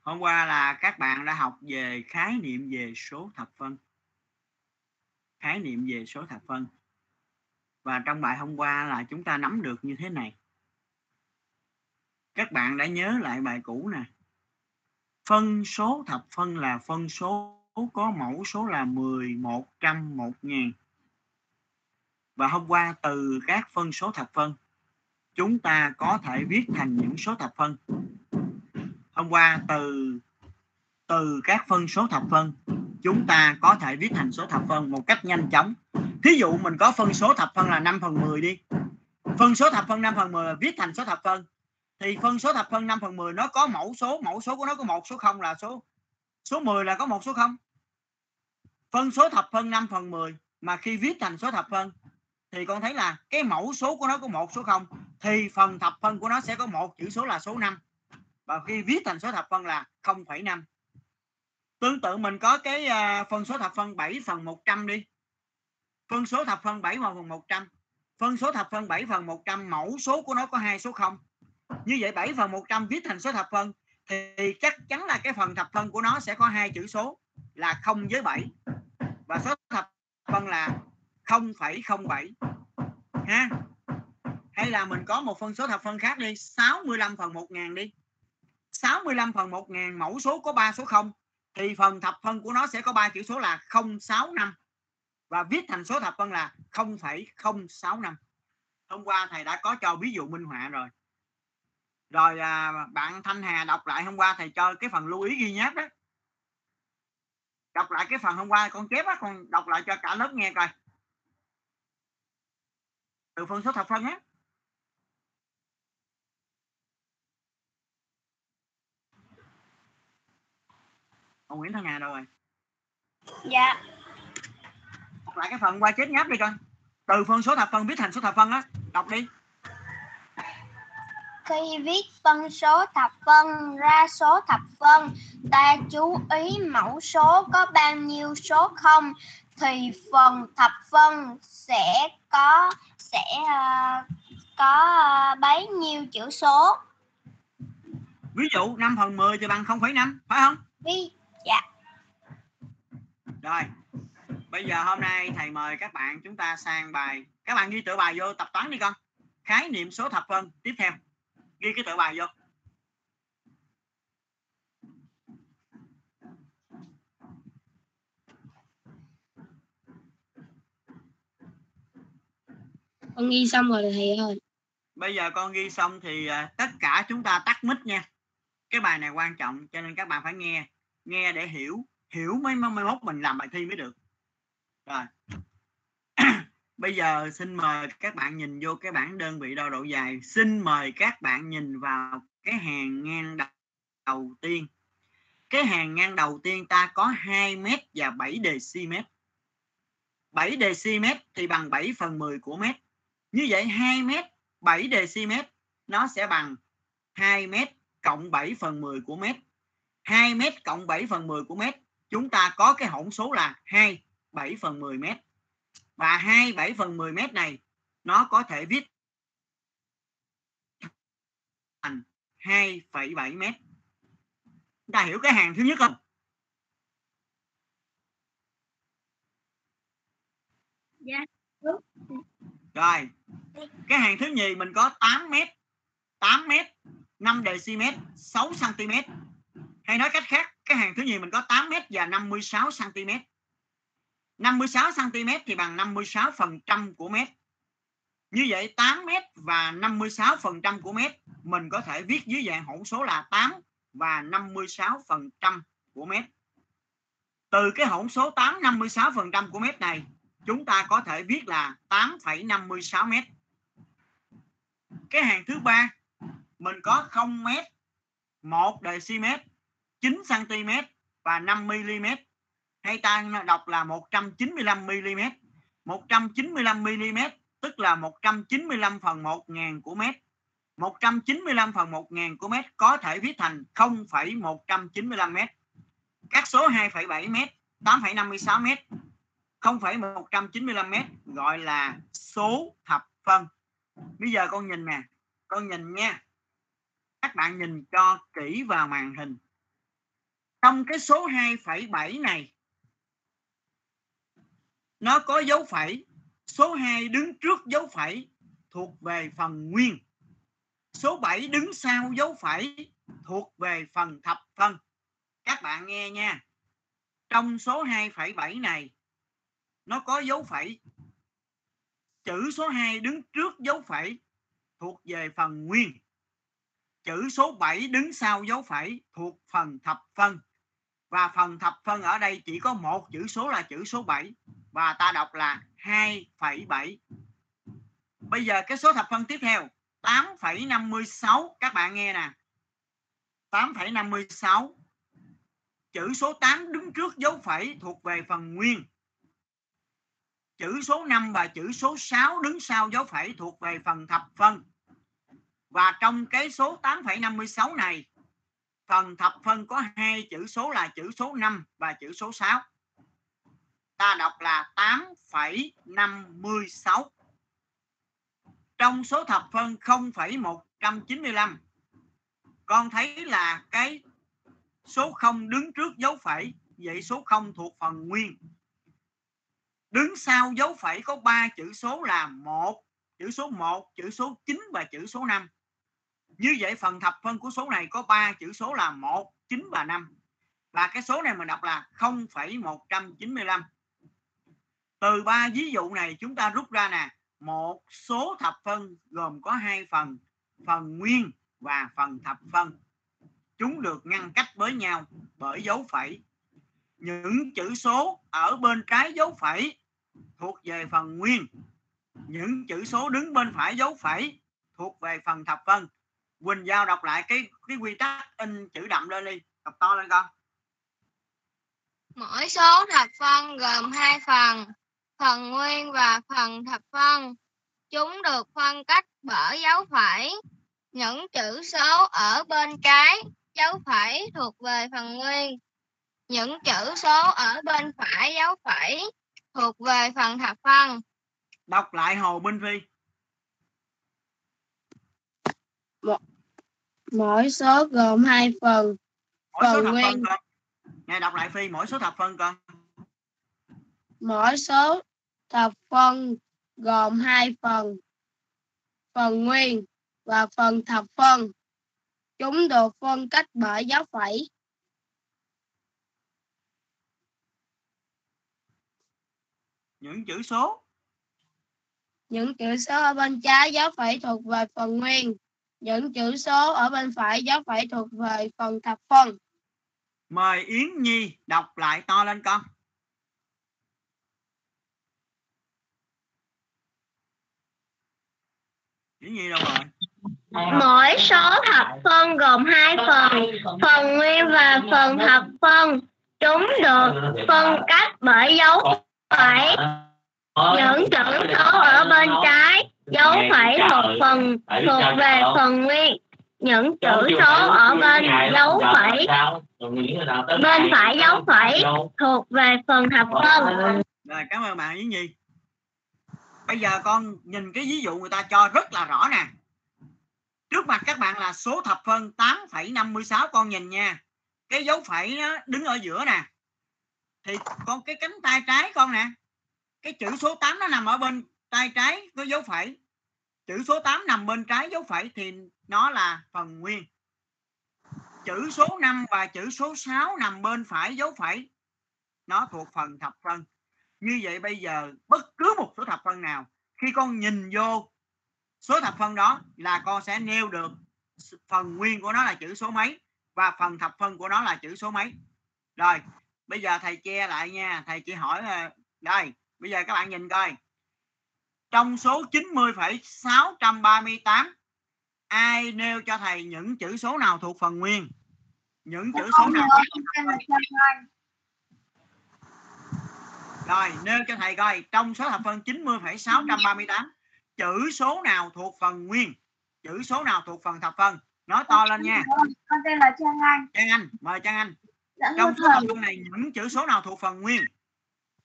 Speaker 1: Hôm qua là các bạn đã học về khái niệm về số thập phân. Khái niệm về số thập phân. Và trong bài hôm qua là chúng ta nắm được như thế này. Các bạn đã nhớ lại bài cũ nè. Phân số thập phân là phân số có mẫu số là 10, 100, 1000 và hôm qua từ các phân số thập phân chúng ta có thể viết thành những số thập phân hôm qua từ từ các phân số thập phân, chúng ta có thể viết thành số thập phân một cách nhanh chóng. Thí dụ mình có phân số thập phân là 5 phần 10 đi. Phân số thập phân 5 phần 10 viết thành số thập phân. Thì phân số thập phân 5 phần 10 nó có mẫu số mẫu số của nó có một, số không là số số 10 là có một, số không? Phân số thập phân 5 phần 10 mà khi viết thành số thập phân thì con thấy là cái mẫu số của nó có một, số không? Thì phần thập phân của nó sẽ có một, chữ số là số 5 và khi viết thành số thập phân là 0,5 tương tự mình có cái à, phân số thập phân 7 phần 100 đi. Phân số thập phân 7 phần 100 phân số thập phân 7 phần 100 mẫu số của nó có hai số 0 như vậy 7 phần 100 viết thành số thập phân thì chắc chắn là cái phần thập phân của nó sẽ có hai chữ số là 0 với 7 và số thập phân là 0,07 ha? Hay là mình có một phân số thập phân khác đi 65 phần 1000 đi. 65 phần 1000 mẫu số có 3 số 0 thì phần thập phân của nó sẽ có 3 chữ số là 065 và viết thành số thập phân là 0,065 hôm qua thầy đã có cho ví dụ minh họa rồi. Rồi à, bạn Thanh Hà đọc lại hôm qua thầy cho cái phần lưu ý ghi nháp đó. Đọc lại cái phần hôm qua con chép á con đọc lại cho cả lớp nghe coi. Từ phân số thập phân á. Ông Nguyễn Thanh Hà đâu rồi?
Speaker 2: Dạ.
Speaker 1: Đọc lại cái phần qua chết nháp đi con từ phân số thập phân viết thành số thập phân á. Đọc đi.
Speaker 2: Khi viết phân số thập phân ra số thập phân ta chú ý mẫu số có bao nhiêu số không thì phần thập phân sẽ có sẽ uh, có uh, bấy nhiêu chữ số.
Speaker 1: Ví dụ 5 phần 10 thì bằng 0,5 phải không?
Speaker 2: Ví dạ.
Speaker 1: Rồi bây giờ hôm nay thầy mời các bạn chúng ta sang bài các bạn ghi tự bài vô tập toán đi con. Khái niệm số thập phân tiếp theo. Ghi cái tự bài vô.
Speaker 4: Con ghi xong rồi thầy ơi.
Speaker 1: bây giờ con ghi xong thì à, tất cả chúng ta tắt mic nha. Cái bài này quan trọng cho nên các bạn phải nghe nghe để hiểu hiểu mới mới mốt mình làm bài thi mới được. Rồi. Bây giờ xin mời các bạn nhìn vô cái bảng đơn vị đo độ dài. Xin mời các bạn nhìn vào cái hàng ngang đầu tiên. Cái hàng ngang đầu tiên ta có 2 mét và 7 dm 7 dm thì bằng 7 phần 10 của mét. Như vậy 2 mét 7 dm nó sẽ bằng 2 mét cộng 7 phần 10 của mét. 2 mét cộng 7 phần 10 của mét. Chúng ta có cái hỗn số là 2 7 phần 10 mét. Và 2 7 phần 10 mét này nó có thể viết thành 2,7 mét. Chúng ta hiểu cái hàng thứ nhất không?
Speaker 2: Dạ.
Speaker 1: rồi cái hàng thứ nhì mình có 8 mét 8 mét 5 dm 6 cm hay nói cách khác cái hàng thứ nhì mình có 8 mét và 56 cm 56 cm thì bằng 56 phần trăm của mét. Như vậy 8 mét và 56 phần trăm của mét mình có thể viết dưới dạng hỗn số là 8 và 56 phần trăm của mét. Từ cái hỗn số 8 56 phần trăm của mét này chúng ta có thể viết là 8,56 mét. Cái hàng thứ ba mình có 0 mét 1 decimet 9 cm và 5 mm hay ta đọc là 195 mm 195 mm tức là 195 phần 1 ngàn của mét. 195 phần 1 ngàn của mét có thể viết thành 0,195 mét. Các số 2,7 mét 8,56 mét 0,195 mét gọi là số thập phân. Bây giờ con nhìn nè con nhìn nha. Các bạn nhìn cho kỹ vào màn hình trong cái số 2,7 này nó có dấu phẩy. Số 2 đứng trước dấu phẩy thuộc về phần nguyên. Số 7 đứng sau dấu phẩy thuộc về phần thập phân. Các bạn nghe nha. Trong số 2,7 này nó có dấu phẩy. Chữ số 2 đứng trước dấu phẩy thuộc về phần nguyên. Chữ số 7 đứng sau dấu phẩy thuộc phần thập phân và phần thập phân ở đây chỉ có một chữ số là chữ số 7 và ta đọc là 2,7 bây giờ cái số thập phân tiếp theo 8,56 các bạn nghe nè. 8,56 chữ số 8 đứng trước dấu phẩy thuộc về phần nguyên. Chữ số 5 và chữ số 6 đứng sau dấu phẩy thuộc về phần thập phân. Và trong cái số 8,56 này phần thập phân có hai chữ số là chữ số 5 và chữ số 6 ta đọc là 8,56 trong số thập phân 0,195 con thấy là cái số 0 đứng trước dấu phẩy vậy số 0 thuộc phần nguyên. Đứng sau dấu phẩy có ba chữ số là một chữ số 1 chữ số 9 và chữ số 5 như vậy phần thập phân của số này có ba chữ số là 1 9 và 5 và cái số này mình đọc là 0,195 từ ba ví dụ này chúng ta rút ra nè một số thập phân gồm có hai phần phần nguyên và phần thập phân. Chúng được ngăn cách với nhau bởi dấu phẩy. Những chữ số ở bên trái dấu phẩy thuộc về phần nguyên. Những chữ số đứng bên phải dấu phẩy thuộc về phần thập phân. Quỳnh Giao đọc lại cái cái quy tắc in chữ đậm lên đi đọc to lên con
Speaker 4: Mỗi số thập phân gồm hai phần, phần nguyên và phần thập phân. Chúng được phân cách bởi dấu phẩy. Những chữ số ở bên trái dấu phẩy thuộc về phần nguyên. Những chữ số ở bên phải dấu phẩy thuộc về phần thập phân.
Speaker 1: đọc lại Hồ Minh Phi
Speaker 4: Mỗi số gồm hai phần,
Speaker 1: mỗi số
Speaker 4: Phần
Speaker 1: thập phân
Speaker 4: nguyên.
Speaker 1: nghe đọc lại Phi mỗi số thập phân con
Speaker 4: mỗi số thập phân gồm hai phần, phần nguyên và phần thập phân. Chúng được phân cách bởi dấu phẩy.
Speaker 1: những chữ số
Speaker 4: Những chữ số ở bên trái dấu phẩy thuộc về phần nguyên. Những chữ số ở bên phải dấu phẩy thuộc về phần thập phân.
Speaker 1: Mời Yến Nhi đọc lại to lên con. Yến Nhi đâu rồi?
Speaker 2: Mỗi số thập phân gồm hai phần, phần nguyên và phần thập phân. Chúng được phân cách bởi dấu phẩy. Những chữ số ở bên trái, dấu phẩy thuộc phần thuộc về phần nguyên. Những chữ số ở bên dấu phẩy bên phải dấu phẩy thuộc về phần thập phân.
Speaker 1: Rồi cảm ơn bạn Yến Nhi. Bây giờ con nhìn cái ví dụ người ta cho rất là rõ nè. Trước mặt các bạn là số thập phân 8,56 con nhìn nha. Cái dấu phẩy nó đứng ở giữa nè. Thì con cái cánh tay trái con nè. Cái chữ số 8 nó nằm ở bên tay trái có dấu phẩy. Chữ số 8 nằm bên trái dấu phẩy thì nó là phần nguyên. Chữ số 5 và chữ số 6 nằm bên phải dấu phẩy. Nó thuộc phần thập phân. Như vậy bây giờ bất cứ một số thập phân nào khi con nhìn vô số thập phân đó là con sẽ nêu được phần nguyên của nó là chữ số mấy và phần thập phân của nó là chữ số mấy. Rồi, bây giờ thầy che lại nha, thầy chỉ hỏi ờ, đây, bây giờ các bạn nhìn coi. Trong số 90,638 ai nêu cho thầy những chữ số nào thuộc phần nguyên? Những chữ số nào? Rồi, nêu cho thầy coi, trong số thập phân 90,638 chữ số nào thuộc phần nguyên? Chữ số nào thuộc phần thập phân? Nói to lên nha.
Speaker 2: Con tên là Trang Anh.
Speaker 1: Trang Anh, mời Trang Anh.
Speaker 2: Dạ
Speaker 1: Trong số thập phân này những chữ số nào thuộc phần nguyên?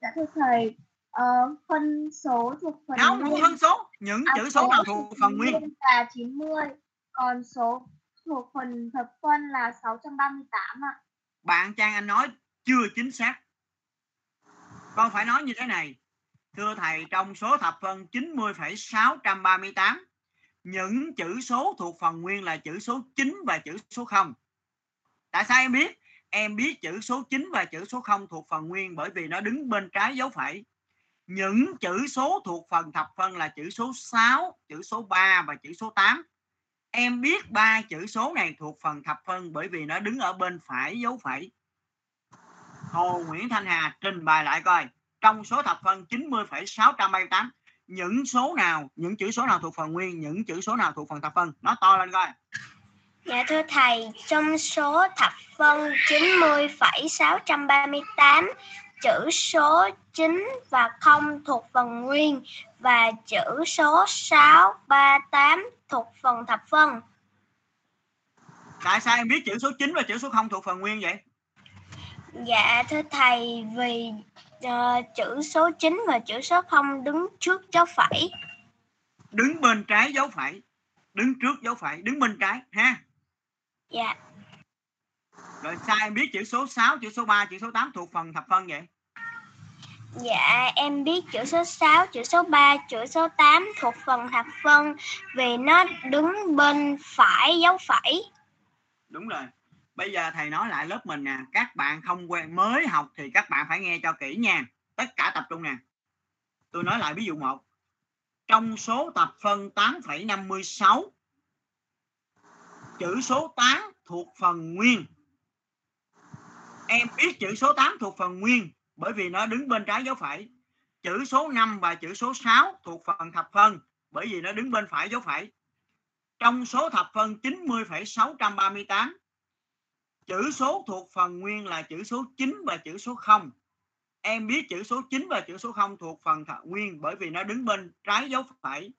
Speaker 2: dạ thưa thầy, ờ, phân số thuộc phần
Speaker 1: Không, không
Speaker 2: nguyên
Speaker 1: phân số, những
Speaker 2: À,
Speaker 1: chữ số nào thuộc phần nguyên?
Speaker 2: là 90, còn số thuộc phần thập phân là 638 ạ.
Speaker 1: Bạn Trang Anh nói chưa chính xác. Con phải nói như thế này. Thưa thầy, trong số thập phân 90,638 những chữ số thuộc phần nguyên là chữ số 9 và chữ số 0. Tại sao em biết? Em biết chữ số 9 và chữ số 0 thuộc phần nguyên bởi vì nó đứng bên trái dấu phẩy. Những chữ số thuộc phần thập phân là chữ số 6, chữ số 3 và chữ số 8. Em biết ba chữ số này thuộc phần thập phân bởi vì nó đứng ở bên phải dấu phẩy. Hồ Nguyễn Thanh Hà trình bày lại coi. Trong số thập phân 90,638 những số nào, những chữ số nào thuộc phần nguyên, những chữ số nào thuộc phần thập phân. Nó to lên coi.
Speaker 2: Dạ thưa thầy, trong số thập phân 90,638 chữ số 9 và 0 thuộc phần nguyên và chữ số 6, 3, 8 thuộc phần thập phân.
Speaker 1: Tại sao em biết chữ số 9 và chữ số 0 thuộc phần nguyên vậy?
Speaker 2: Dạ thưa thầy, vì ờ, chữ số 9 và chữ số 0 đứng trước dấu phẩy.
Speaker 1: Đứng bên trái dấu phẩy. Đứng trước dấu phẩy, đứng bên trái ha.
Speaker 2: Dạ,
Speaker 1: Rồi sao em biết chữ số 6, chữ số 3, chữ số 8 thuộc phần thập phân vậy?
Speaker 2: dạ em biết chữ số 6, chữ số 3, chữ số 8 thuộc phần thập phân vì nó đứng bên phải dấu phẩy.
Speaker 1: Đúng rồi. Bây giờ thầy nói lại lớp mình nè, các bạn không quen mới học thì các bạn phải nghe cho kỹ nha. Tất cả tập trung nè. Tôi nói lại ví dụ một. Trong số thập phân 8,56 chữ số 8 thuộc phần nguyên. Em biết chữ số 8 thuộc phần nguyên bởi vì nó đứng bên trái dấu phẩy. Chữ số 5 và chữ số 6 thuộc phần thập phân bởi vì nó đứng bên phải dấu phẩy. Trong số thập phân 90,638 chữ số thuộc phần nguyên là chữ số 9 và chữ số 0. Em biết chữ số 9 và chữ số 0 thuộc phần thập nguyên bởi vì nó đứng bên trái dấu phẩy.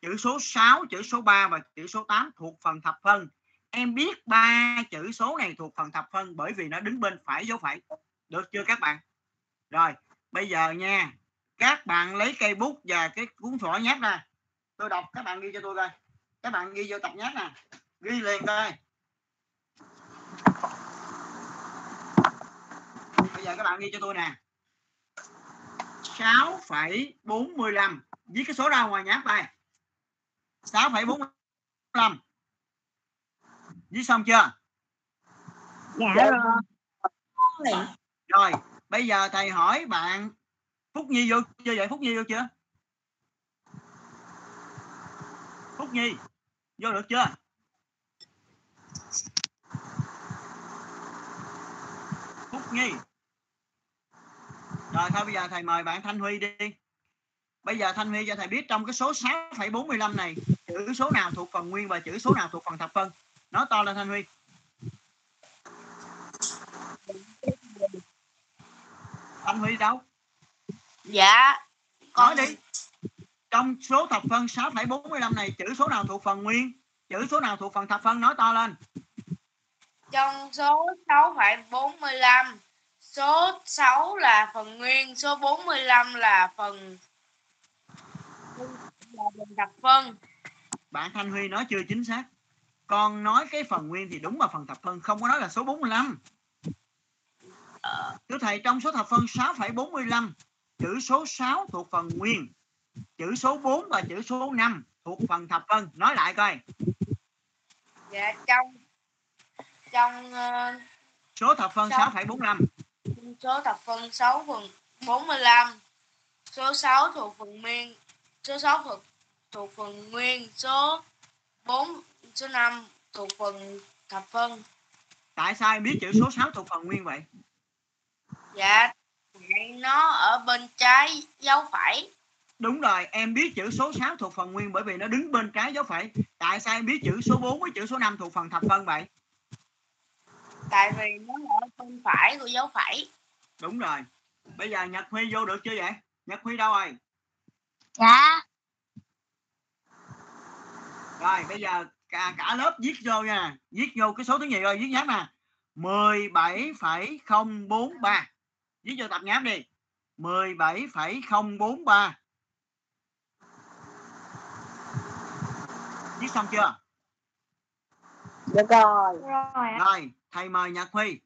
Speaker 1: Chữ số 6, chữ số 3 và chữ số 8 thuộc phần thập phân. Em biết ba chữ số này thuộc phần thập phân bởi vì nó đứng bên phải dấu phẩy. Được chưa các bạn? Rồi, bây giờ nha. Các bạn lấy cây bút và cái cuốn sổ nháp ra. Tôi đọc các bạn ghi cho tôi coi. Các bạn ghi vô tập nháp nè. Ghi liền coi. Bây giờ các bạn ghi cho tôi nè. 6,45 Viết cái số ra ngoài nháp đây 6,45 Viết xong chưa?
Speaker 2: Dạ rồi.
Speaker 1: Rồi bây giờ thầy hỏi bạn Phúc Nhi vô chưa vậy? Phúc Nhi vô chưa? Phúc Nhi vô được chưa? Phúc Nhi. Rồi thôi bây giờ thầy mời bạn Thanh Huy đi. Bây giờ Thanh Huy cho thầy biết trong cái số 6,45 này chữ số nào thuộc phần nguyên và chữ số nào thuộc phần thập phân nói to lên Thanh Huy. Thanh Huy đâu?
Speaker 3: Dạ
Speaker 1: nói
Speaker 3: con
Speaker 1: đi. Trong số thập phân 6,45 này chữ số nào thuộc phần nguyên? Chữ số nào thuộc phần thập phân? Nói to lên.
Speaker 3: Trong số 6,45 số 6 là phần nguyên số 45 là phần là phần thập phân.
Speaker 1: Bạn Thanh Huy nói chưa chính xác con nói cái phần nguyên thì đúng là phần thập phân không có nói là số 45 thưa thầy trong số thập phân 6,45 chữ số 6 thuộc phần nguyên chữ số 4 và chữ số 5 thuộc phần thập phân. Nói lại coi.
Speaker 3: Dạ trong trong ờ,
Speaker 1: số thập phân
Speaker 3: Sáu.
Speaker 1: 6,45
Speaker 3: số thập phân 6 phần 45 số 6 thuộc phần nguyên số 6 thuộc thuộc phần nguyên số 4 số 5 thuộc phần thập phân.
Speaker 1: Tại sao em biết chữ số 6 thuộc phần nguyên vậy?
Speaker 3: Dạ nó ở bên trái dấu phải.
Speaker 1: Đúng rồi em biết chữ số 6 thuộc phần nguyên bởi vì nó đứng bên trái dấu phẩy tại sao em biết chữ số 4 với chữ số 5 thuộc phần thập phân vậy?
Speaker 3: Tại vì nó ở bên phải của dấu phẩy
Speaker 1: đúng rồi. Bây giờ Nhật Huy vô được chưa vậy? Nhật Huy đâu rồi?
Speaker 2: Dạ.
Speaker 1: rồi bây giờ cả, cả lớp viết vô nha. Viết vô cái số thứ nhì rồi viết nháp nè. 17,043 viết vô tập nháp đi. 17,043 viết xong chưa?
Speaker 4: Được rồi.
Speaker 2: Rồi
Speaker 1: rồi thầy mời Nhật Huy.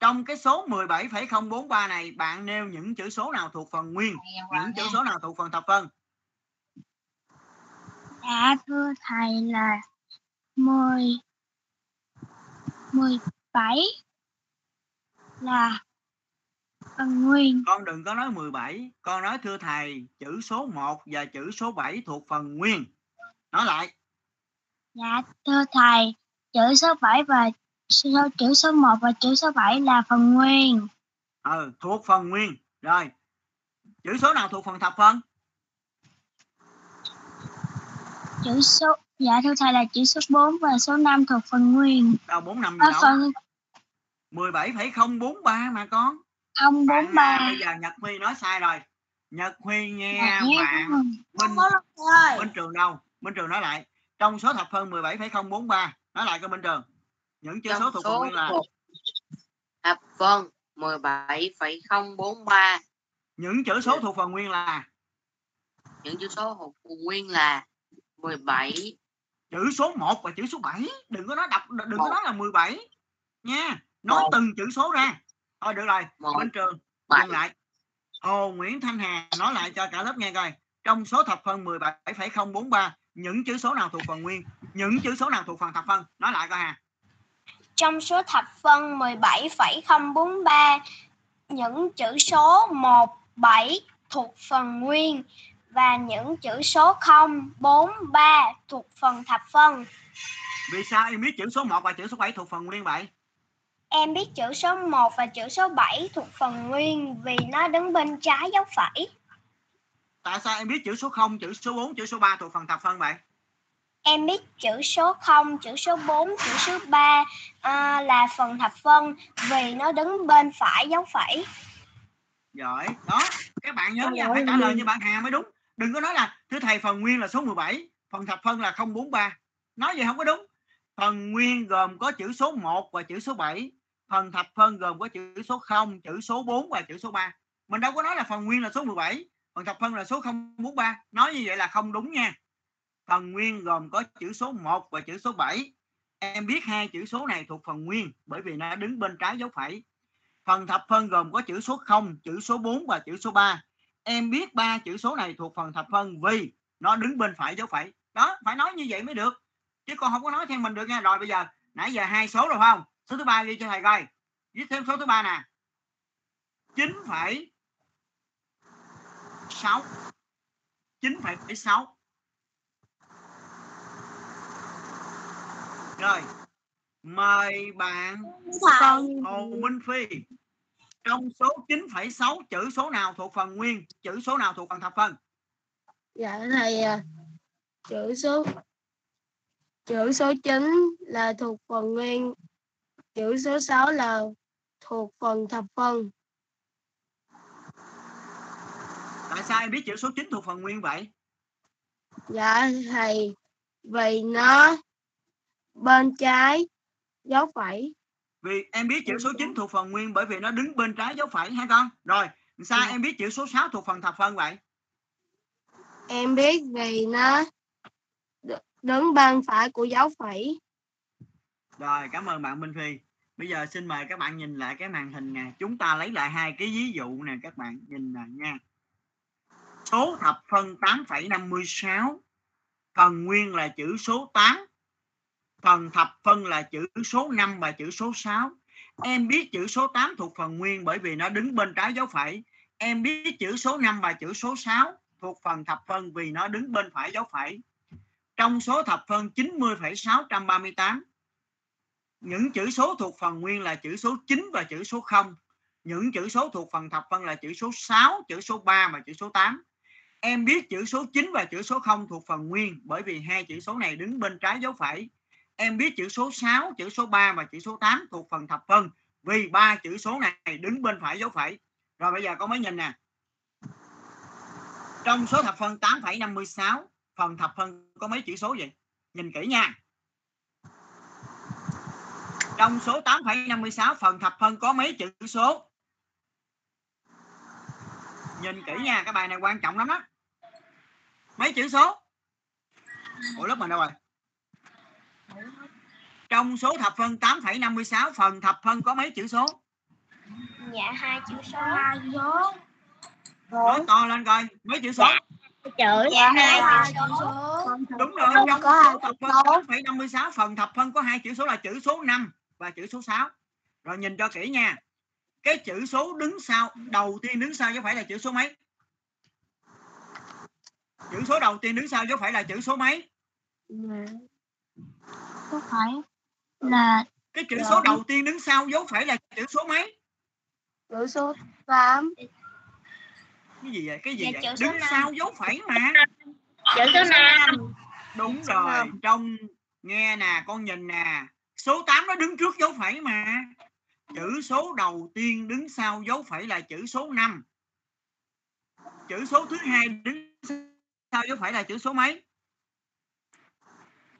Speaker 1: Trong cái số 17,043 này bạn nêu những chữ số nào thuộc phần nguyên những chữ số nào thuộc phần thập phân?
Speaker 2: Dạ thưa thầy là 10 17 là phần nguyên.
Speaker 1: con đừng có nói 17 con nói thưa thầy chữ số 1 và chữ số 7 thuộc phần nguyên. Nói lại.
Speaker 2: Dạ thưa thầy, chữ số 7 và số, chữ số 1 và chữ số 7 là phần nguyên.
Speaker 1: ừ thuộc phần nguyên. Rồi chữ số nào thuộc phần thập phân
Speaker 2: Chữ số Dạ thưa thầy là chữ số 4 và số 5 thuộc phần nguyên.
Speaker 1: đâu 4 năm gì
Speaker 2: Ở
Speaker 1: đâu?
Speaker 2: phần
Speaker 1: 17,043 mà con. Bạn à,
Speaker 2: 043.
Speaker 1: bây giờ Nhật Huy nói sai rồi. Nhật Huy nghe
Speaker 2: Dạ,
Speaker 1: bạn
Speaker 2: không?
Speaker 1: Minh Minh Trường đâu? Minh Trường nói lại. Trong số thập phân 17,043 nói lại coi Minh Trường. Những chữ số
Speaker 6: trong
Speaker 1: thuộc phần
Speaker 6: số
Speaker 1: nguyên là
Speaker 6: thập phân 17,043
Speaker 1: những chữ số thuộc phần nguyên là
Speaker 6: những chữ số thuộc phần nguyên là 17
Speaker 1: chữ số 1 và chữ số 7 đừng có nói đọc đừng có
Speaker 6: Một.
Speaker 1: nói là 17 nha. Nói
Speaker 6: Một.
Speaker 1: từng chữ số ra. Thôi được rồi
Speaker 6: một.
Speaker 1: Minh Trường dừng lại. Hồ Nguyễn Thanh Hà nói lại cho cả lớp nghe coi. Trong số thập phân 17,043 những chữ số nào thuộc phần nguyên? Những chữ số nào thuộc phần thập phân? Nói lại coi Hà.
Speaker 2: Trong số thập phân 17,043, những chữ số 1, 7 thuộc phần nguyên và những chữ số 0, 4, 3 thuộc phần thập phân.
Speaker 1: vì sao em biết chữ số 1 và chữ số 7 thuộc phần nguyên vậy
Speaker 2: Em biết chữ số 1 và chữ số 7 thuộc phần nguyên vì nó đứng bên trái dấu phẩy.
Speaker 1: tại sao em biết chữ số 0 chữ số 4 chữ số 3 thuộc phần thập phân vậy
Speaker 2: Em biết chữ số 0, chữ số 4, chữ số 3 à, là phần thập phân vì nó đứng bên phải dấu phẩy.
Speaker 1: giỏi đó các bạn nhớ nha phải trả lời như bạn Hà mới đúng đừng có nói là thưa thầy phần nguyên là số 17 phần thập phân là 043 nói vậy không có đúng phần nguyên gồm có chữ số 1 và chữ số 7 phần thập phân gồm có chữ số 0 chữ số 4 và chữ số 3 mình đâu có nói là phần nguyên là số 17 phần thập phân là số 043 nói như vậy là không đúng nha phần nguyên gồm có chữ số 1 và chữ số 7 em biết hai chữ số này thuộc phần nguyên bởi vì nó đứng bên trái dấu phẩy phần thập phân gồm có chữ số 0 chữ số 4 và chữ số 3 em biết ba chữ số này thuộc phần thập phân vì nó đứng bên phải dấu phẩy. Đó phải nói như vậy mới được. Chứ con không có nói theo mình được nha. Rồi bây giờ nãy giờ hai số rồi không? Số thứ ba ghi cho thầy coi. Viết thêm số thứ ba nè. 9,6 9,6 rồi mời bạn
Speaker 2: Con
Speaker 1: Hồ Minh Phi trong số 9,6 chữ số nào thuộc phần nguyên chữ số nào thuộc phần thập phân
Speaker 4: Dạ thầy à, chữ số chữ số 9 là thuộc phần nguyên, chữ số 6 là thuộc phần thập phân.
Speaker 1: tại sao em biết chữ số 9 thuộc phần nguyên vậy
Speaker 4: Dạ thầy, vì nó bên trái dấu phẩy.
Speaker 1: Vì em biết chữ số 9 thuộc phần nguyên bởi vì nó đứng bên trái dấu phẩy ha con rồi sao
Speaker 4: Dạ.
Speaker 1: em biết chữ số 6 thuộc phần thập phân vậy
Speaker 4: Em biết vì nó đứng bên phải của dấu phẩy.
Speaker 1: Rồi, cảm ơn bạn Minh Phi. Bây giờ xin mời các bạn nhìn lại cái màn hình nè. Chúng ta lấy lại hai cái ví dụ nè các bạn nhìn nè nha. Số thập phân 8,56 phần nguyên là chữ số 8. Phần thập phân là chữ số 5 và chữ số 6. Em biết chữ số 8 thuộc phần nguyên bởi vì nó đứng bên trái dấu phẩy. Em biết chữ số 5 và chữ số 6 thuộc phần thập phân vì nó đứng bên phải dấu phẩy. Trong số thập phân 90,638 những chữ số thuộc phần nguyên là chữ số 9 và chữ số 0. Những chữ số thuộc phần thập phân là chữ số 6, chữ số 3 và chữ số 8. Em biết chữ số 9 và chữ số 0 thuộc phần nguyên bởi vì hai chữ số này đứng bên trái dấu phẩy. Em biết chữ số 6, chữ số 3 và chữ số 8 thuộc phần thập phân vì ba chữ số này đứng bên phải dấu phẩy. Rồi bây giờ con mới nhìn nè. Trong số thập phân 8,56, phần thập phân có mấy chữ số vậy? Nhìn kỹ nha. Trong số 8,56 phần thập phân có mấy chữ số? Nhìn kỹ nha, cái bài này quan trọng lắm đó. Mấy chữ số? Ủa lớp mình đâu rồi? Trong số thập phân 8,56 phần thập phân có mấy chữ số?
Speaker 2: dạ hai chữ số.
Speaker 1: Nói to lên coi, mấy chữ số?
Speaker 2: Chữ dạ hai
Speaker 4: hai
Speaker 2: chữ số.
Speaker 1: Đúng rồi,
Speaker 2: Không
Speaker 1: trong
Speaker 2: có hai
Speaker 1: số thập phân
Speaker 2: số.
Speaker 1: 8,56 phần thập phân có hai chữ số là chữ số 5 và chữ số 6. Rồi nhìn cho kỹ nha. Cái chữ số đứng sau, đầu tiên đứng sau chứ phải là chữ số mấy? Chữ số đầu tiên đứng sau chứ phải là chữ số mấy?
Speaker 2: Có phải là
Speaker 1: Cái chữ số đầu tiên đứng sau dấu phẩy là chữ số mấy?
Speaker 4: Chữ số 8.
Speaker 1: Cái gì vậy? Cái gì
Speaker 2: Dạ,
Speaker 1: vậy? Đứng sau dấu phẩy mà.
Speaker 2: chữ số năm.
Speaker 1: Đúng
Speaker 2: số
Speaker 1: rồi. Trong nghe nè, con nhìn nè. Số 8 nó đứng trước dấu phẩy mà. Chữ số đầu tiên đứng sau dấu phẩy là chữ số 5. Chữ số thứ hai đứng sau dấu phẩy là chữ số mấy?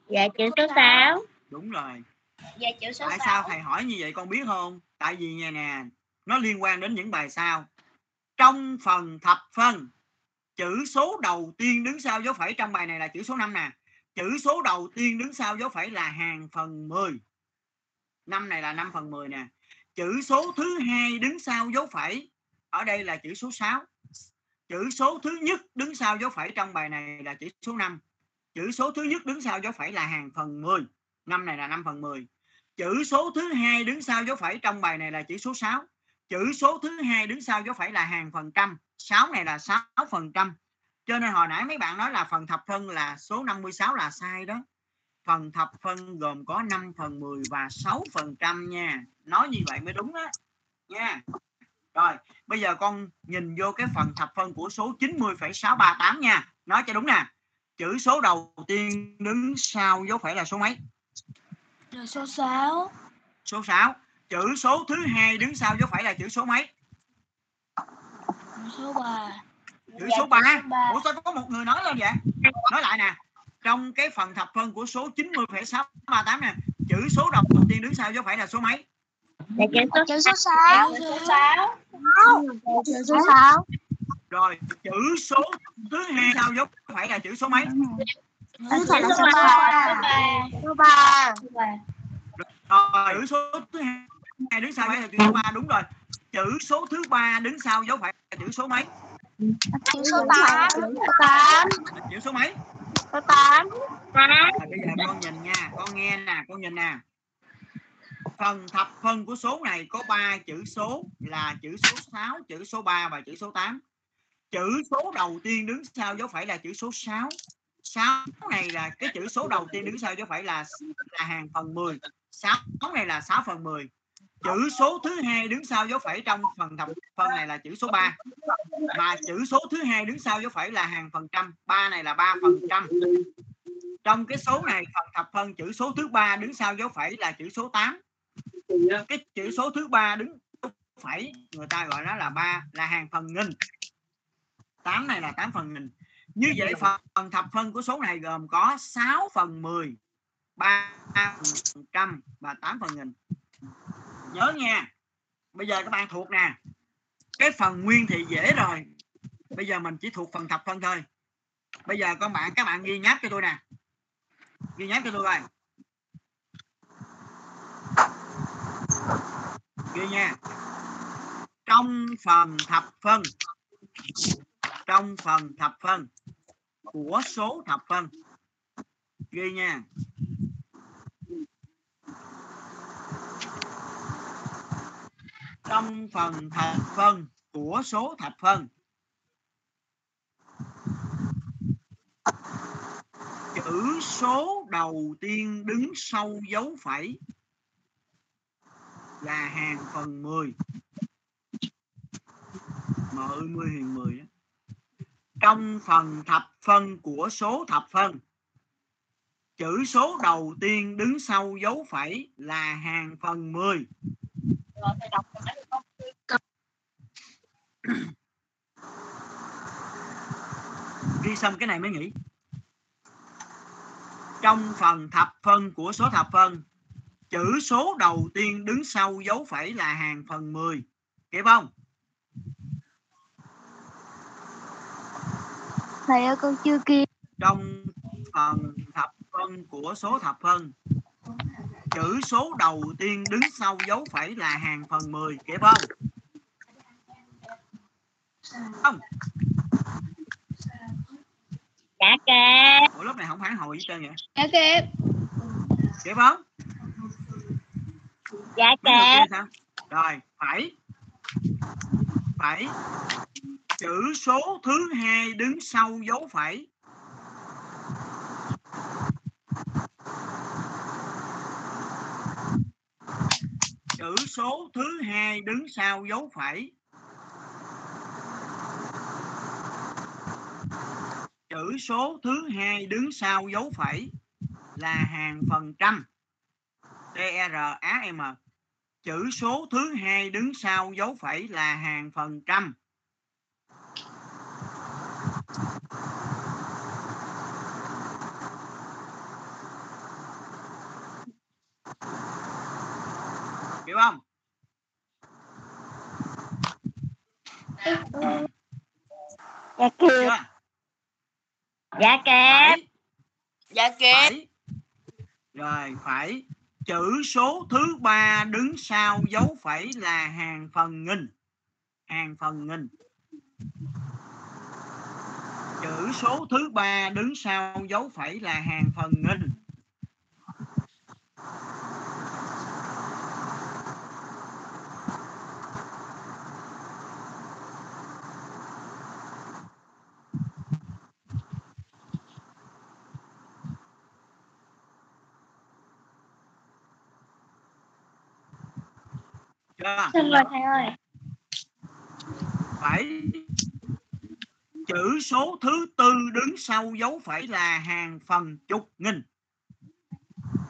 Speaker 2: Dạ chữ số sáu.
Speaker 1: Đúng rồi.
Speaker 2: Dạ chữ số
Speaker 1: Tại sao thầy hỏi như vậy con biết không? Tại vì nghe nè, nó liên quan đến những bài sau. Trong phần thập phân, chữ số đầu tiên đứng sau dấu phẩy trong bài này là chữ số 5 nè. Chữ số đầu tiên đứng sau dấu phẩy là hàng phần 10. Năm này là 5 phần 10 nè. Chữ số thứ hai đứng sau dấu phẩy ở đây là chữ số 6. Chữ số thứ nhất đứng sau dấu phẩy trong bài này là chữ số 5. Chữ số thứ nhất đứng sau dấu phẩy là hàng phần 10. Năm này là 5 phần 10 chữ số thứ hai đứng sau dấu phẩy trong bài này là chữ số 6 chữ số thứ hai đứng sau dấu phẩy là hàng phần trăm. 6 này là 6 phần trăm. Cho nên hồi nãy mấy bạn nói là phần thập phân là số 56 là sai đó. Phần thập phân gồm có 5 phần 10 và 6 phần trăm nha. Nói như vậy mới đúng đó. Nha. Rồi bây giờ con nhìn vô cái phần thập phân của số 90,638 nha. Nói cho đúng nè chữ số đầu tiên đứng sau dấu phẩy là số mấy
Speaker 2: Chữ số sáu.
Speaker 1: số 6 chữ số thứ hai đứng sau dấu phẩy là chữ số mấy
Speaker 2: Chữ số ba.
Speaker 1: chữ
Speaker 2: Dạ,
Speaker 1: số 3
Speaker 2: chữ số ba.
Speaker 1: ủa sao có một người nói lên vậy nói lại nè trong cái phần thập phân của số 90,638 nè chữ số đầu tiên đứng sau dấu phẩy là số mấy
Speaker 2: Dạ chữ số chữ số sáu. Chữ số sáu. Chữ số sáu.
Speaker 1: Rồi chữ số thứ hai sau dấu phẩy là chữ số mấy
Speaker 2: Chữ số ba. Số ba.
Speaker 1: rồi chữ số thứ hai đứng sau phải là chữ số 3 đúng rồi chữ số thứ ba đứng sau dấu phẩy là chữ số mấy
Speaker 2: Chữ số tám. Chữ số tám.
Speaker 1: là chữ số mấy
Speaker 2: Số tám.
Speaker 1: Rồi bây giờ con nhìn nha, con nghe nè, con nhìn nè. Phần thập phân của số này có 3 chữ số là chữ số 6, chữ số 3 và chữ số 8. Chữ số đầu tiên đứng sau dấu phẩy là chữ số 6. 6 này là, cái chữ số đầu tiên đứng sau dấu phẩy là là hàng phần 10 6 này là 6 phần 10 chữ số thứ hai đứng sau dấu phẩy trong phần thập phân này là chữ số 3 mà chữ số thứ hai đứng sau dấu phẩy là hàng phần trăm. Ba này là 3 phần trăm. Trong cái số này, phần thập phân, chữ số thứ ba đứng sau dấu phẩy là chữ số 8 cái chữ số thứ ba đứng phẩy, người ta gọi nó là ba, là hàng phần nghìn. 8 này là 8 phần nghìn. Như vậy phần thập phân của số này gồm có 6 phần 10 3 phần trăm và 8 phần nghìn. Nhớ nha. Bây giờ các bạn thuộc nè. Cái phần nguyên thì dễ rồi. Bây giờ mình chỉ thuộc phần thập phân thôi. Bây giờ con bạn các bạn ghi nháp cho tôi nè. Ghi nháp cho tôi coi. Ghi nha. Trong phần thập phân trong phần thập phân của số thập phân. Ghi nha. Trong phần thập phân của số thập phân. Chữ số đầu tiên đứng sau dấu phẩy là hàng phần 10 mở 10 hàng 10 đó trong phần thập phân của số thập phân. Chữ số đầu tiên đứng sau dấu phẩy là hàng phần 10 ghi xong cái này mới nghĩ trong phần thập phân của số thập phân chữ số đầu tiên đứng sau dấu phẩy là hàng phần 10 kịp không
Speaker 2: thầy ơi con chưa kịp.
Speaker 1: Trong phần thập phân của số thập phân chữ số đầu tiên đứng sau dấu phẩy là hàng phần 10 kịp không không.
Speaker 2: Dạ kịp
Speaker 1: Ủa, lúc này không phản hồi gì trơn vậy?
Speaker 2: Dạ kịp
Speaker 1: kịp không
Speaker 2: dạ kịp
Speaker 1: rồi phải. Phải chữ số thứ hai đứng sau dấu phẩy chữ số thứ hai đứng sau dấu phẩy chữ số thứ hai đứng sau dấu phẩy là hàng phần trăm. TRAM chữ số thứ hai đứng sau dấu phẩy là hàng phần trăm. Không?
Speaker 2: Dạ kịp dạ. Kịp
Speaker 3: dạ kịp
Speaker 1: phải. Rồi phải. Chữ số thứ ba đứng sau dấu phẩy là hàng phần nghìn. Hàng phần nghìn. Chữ số thứ ba đứng sau dấu phẩy là hàng phần nghìn chưa
Speaker 2: xin rồi thầy ơi.
Speaker 1: Phải chữ số thứ tư đứng sau dấu phẩy là hàng phần chục nghìn.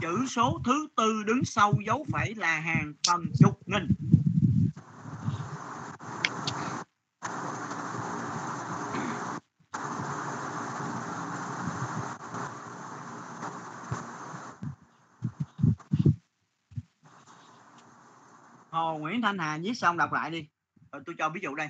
Speaker 1: Chữ số thứ tư đứng sau dấu phẩy là hàng phần chục nghìn. Hồ Nguyễn Thanh Hà viết xong đọc lại đi. Rồi tôi cho ví dụ đây.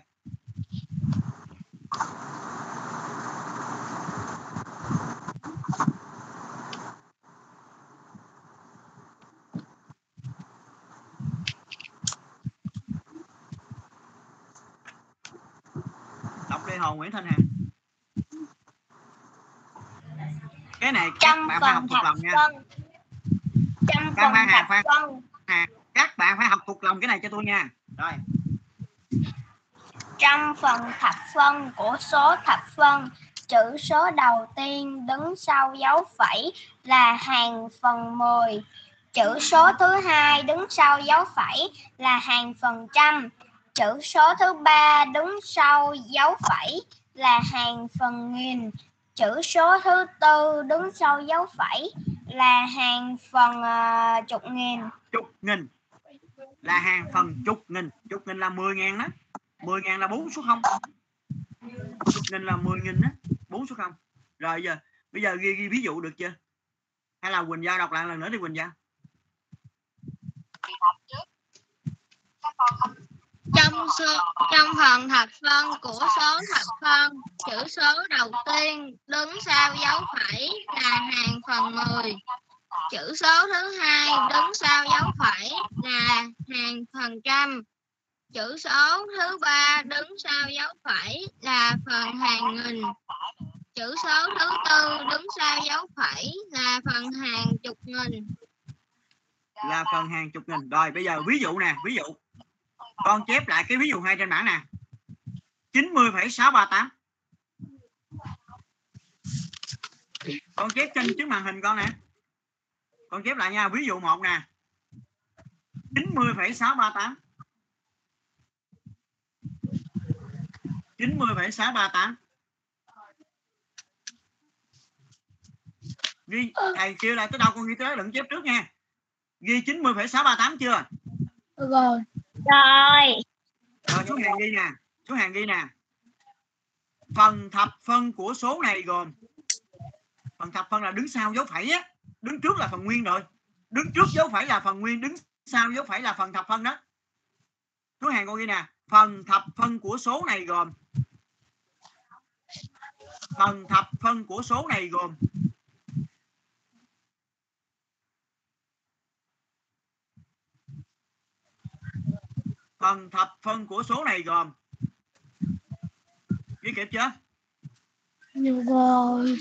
Speaker 1: Đọc đi Hồ Nguyễn Thanh Hà. Cái này các
Speaker 2: trong
Speaker 1: bạn phải học thuộc lòng nha.
Speaker 2: trong
Speaker 1: khoan,
Speaker 2: thập
Speaker 1: khoan. Bạn phải học thuộc lòng cái này cho tôi nha rồi
Speaker 2: trong phần thập phân của số thập phân chữ số đầu tiên đứng sau dấu phẩy là hàng phần 10. Chữ số thứ hai đứng sau dấu phẩy là hàng phần trăm. Chữ số thứ ba đứng sau dấu phẩy là hàng phần nghìn. Chữ số thứ tư đứng sau dấu phẩy là hàng phần uh, chục nghìn.
Speaker 1: chục nghìn là hàng phần chục nghìn. Chục nghìn là 10 ngàn đó. 10 ngàn là 4 số 0 chục nghìn là 10 nghìn đó. 4 số 0 rồi giờ bây giờ ghi, ghi ví dụ được chưa? Hay là Quỳnh Giao đọc lại lần nữa đi Quỳnh Giao.
Speaker 4: Trong số trong phần thập phân của số thập phân chữ số đầu tiên đứng sau dấu phẩy là hàng phần 10 chữ số thứ hai đứng sau dấu phẩy là hàng phần trăm. Chữ số thứ ba đứng sau dấu phẩy là phần hàng nghìn. Chữ số thứ tư đứng sau dấu phẩy là phần hàng chục nghìn.
Speaker 1: Là phần hàng chục nghìn. Rồi bây giờ ví dụ nè ví dụ. Con chép lại cái ví dụ hai trên bảng nè. 90,638 con chép trên trước màn hình con nè con chép lại nha ví dụ một nè. 90,638 90,638 ghi thầy kêu lại tới đâu con ghi tới đừng chép trước nha. Ghi 90,638 chưa?
Speaker 4: Rồi.
Speaker 2: Rồi,
Speaker 1: rồi số hàng ghi nè số hàng ghi nè. Phần thập phân của số này gồm phần thập phân là đứng sau dấu phẩy á đứng trước là phần nguyên rồi. Đứng trước dấu phẩy là phần nguyên đứng sau dấu phẩy là phần thập phân đó. Số hàng con ghi nè. Phần thập phân của số này gồm. Phần thập phân của số này gồm. Phần thập phân của số này gồm. Ghi kịp chưa?
Speaker 4: Rồi.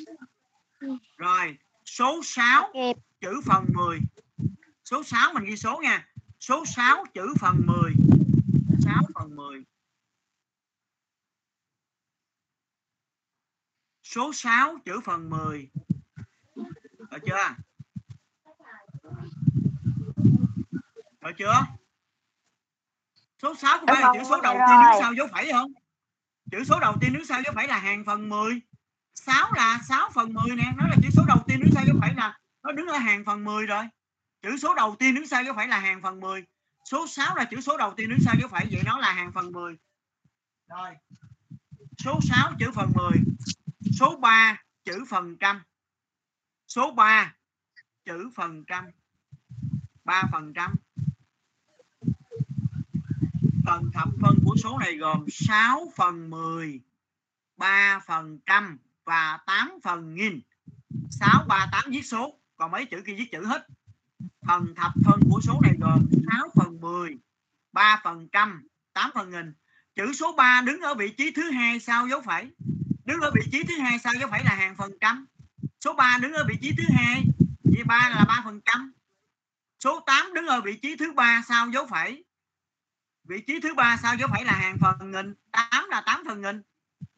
Speaker 1: Rồi số 6
Speaker 2: kịp.
Speaker 1: chữ phần 10 số 6 mình ghi số nha. Số 6 chữ phần 10 6 phần 10 số 6 chữ phần 10 được chưa? Được chưa? Số 6 có phải là chữ số đầu tiên đứng sau dấu phẩy không? Chữ số đầu tiên đứng sau dấu phẩy là hàng phần 10 6 là 6 phần 10 nè. Nó là chữ số đầu tiên đứng sau dấu phẩy là, nó đứng ở hàng phần 10 rồi. Chữ số đầu tiên đứng sau dấu phẩy là hàng phần 10 số 6 là chữ số đầu tiên đứng sau dấu phẩy, vậy nó là hàng phần 10 rồi. Số 6 chữ phần 10 số 3 chữ phần trăm. Số 3 chữ phần trăm. 3 phần trăm. Phần thập phân của số này gồm 6 phần 10 3 phần trăm và 8 phần nghìn. 6 3 8 viết số, còn mấy chữ kia viết chữ hết. Phần thập phân của số này gồm 6 phần 10 3 phần trăm 8 phần nghìn. Chữ số 3 đứng ở vị trí thứ hai sau dấu phẩy. Đứng ở vị trí thứ hai sau dấu phẩy là hàng phần trăm. Số 3 đứng ở vị trí thứ hai, vì 3 là 3 phần trăm. Số 8 đứng ở vị trí thứ ba sau dấu phẩy. Vị trí thứ ba sau dấu phẩy là hàng phần nghìn. 8 là 8 phần nghìn.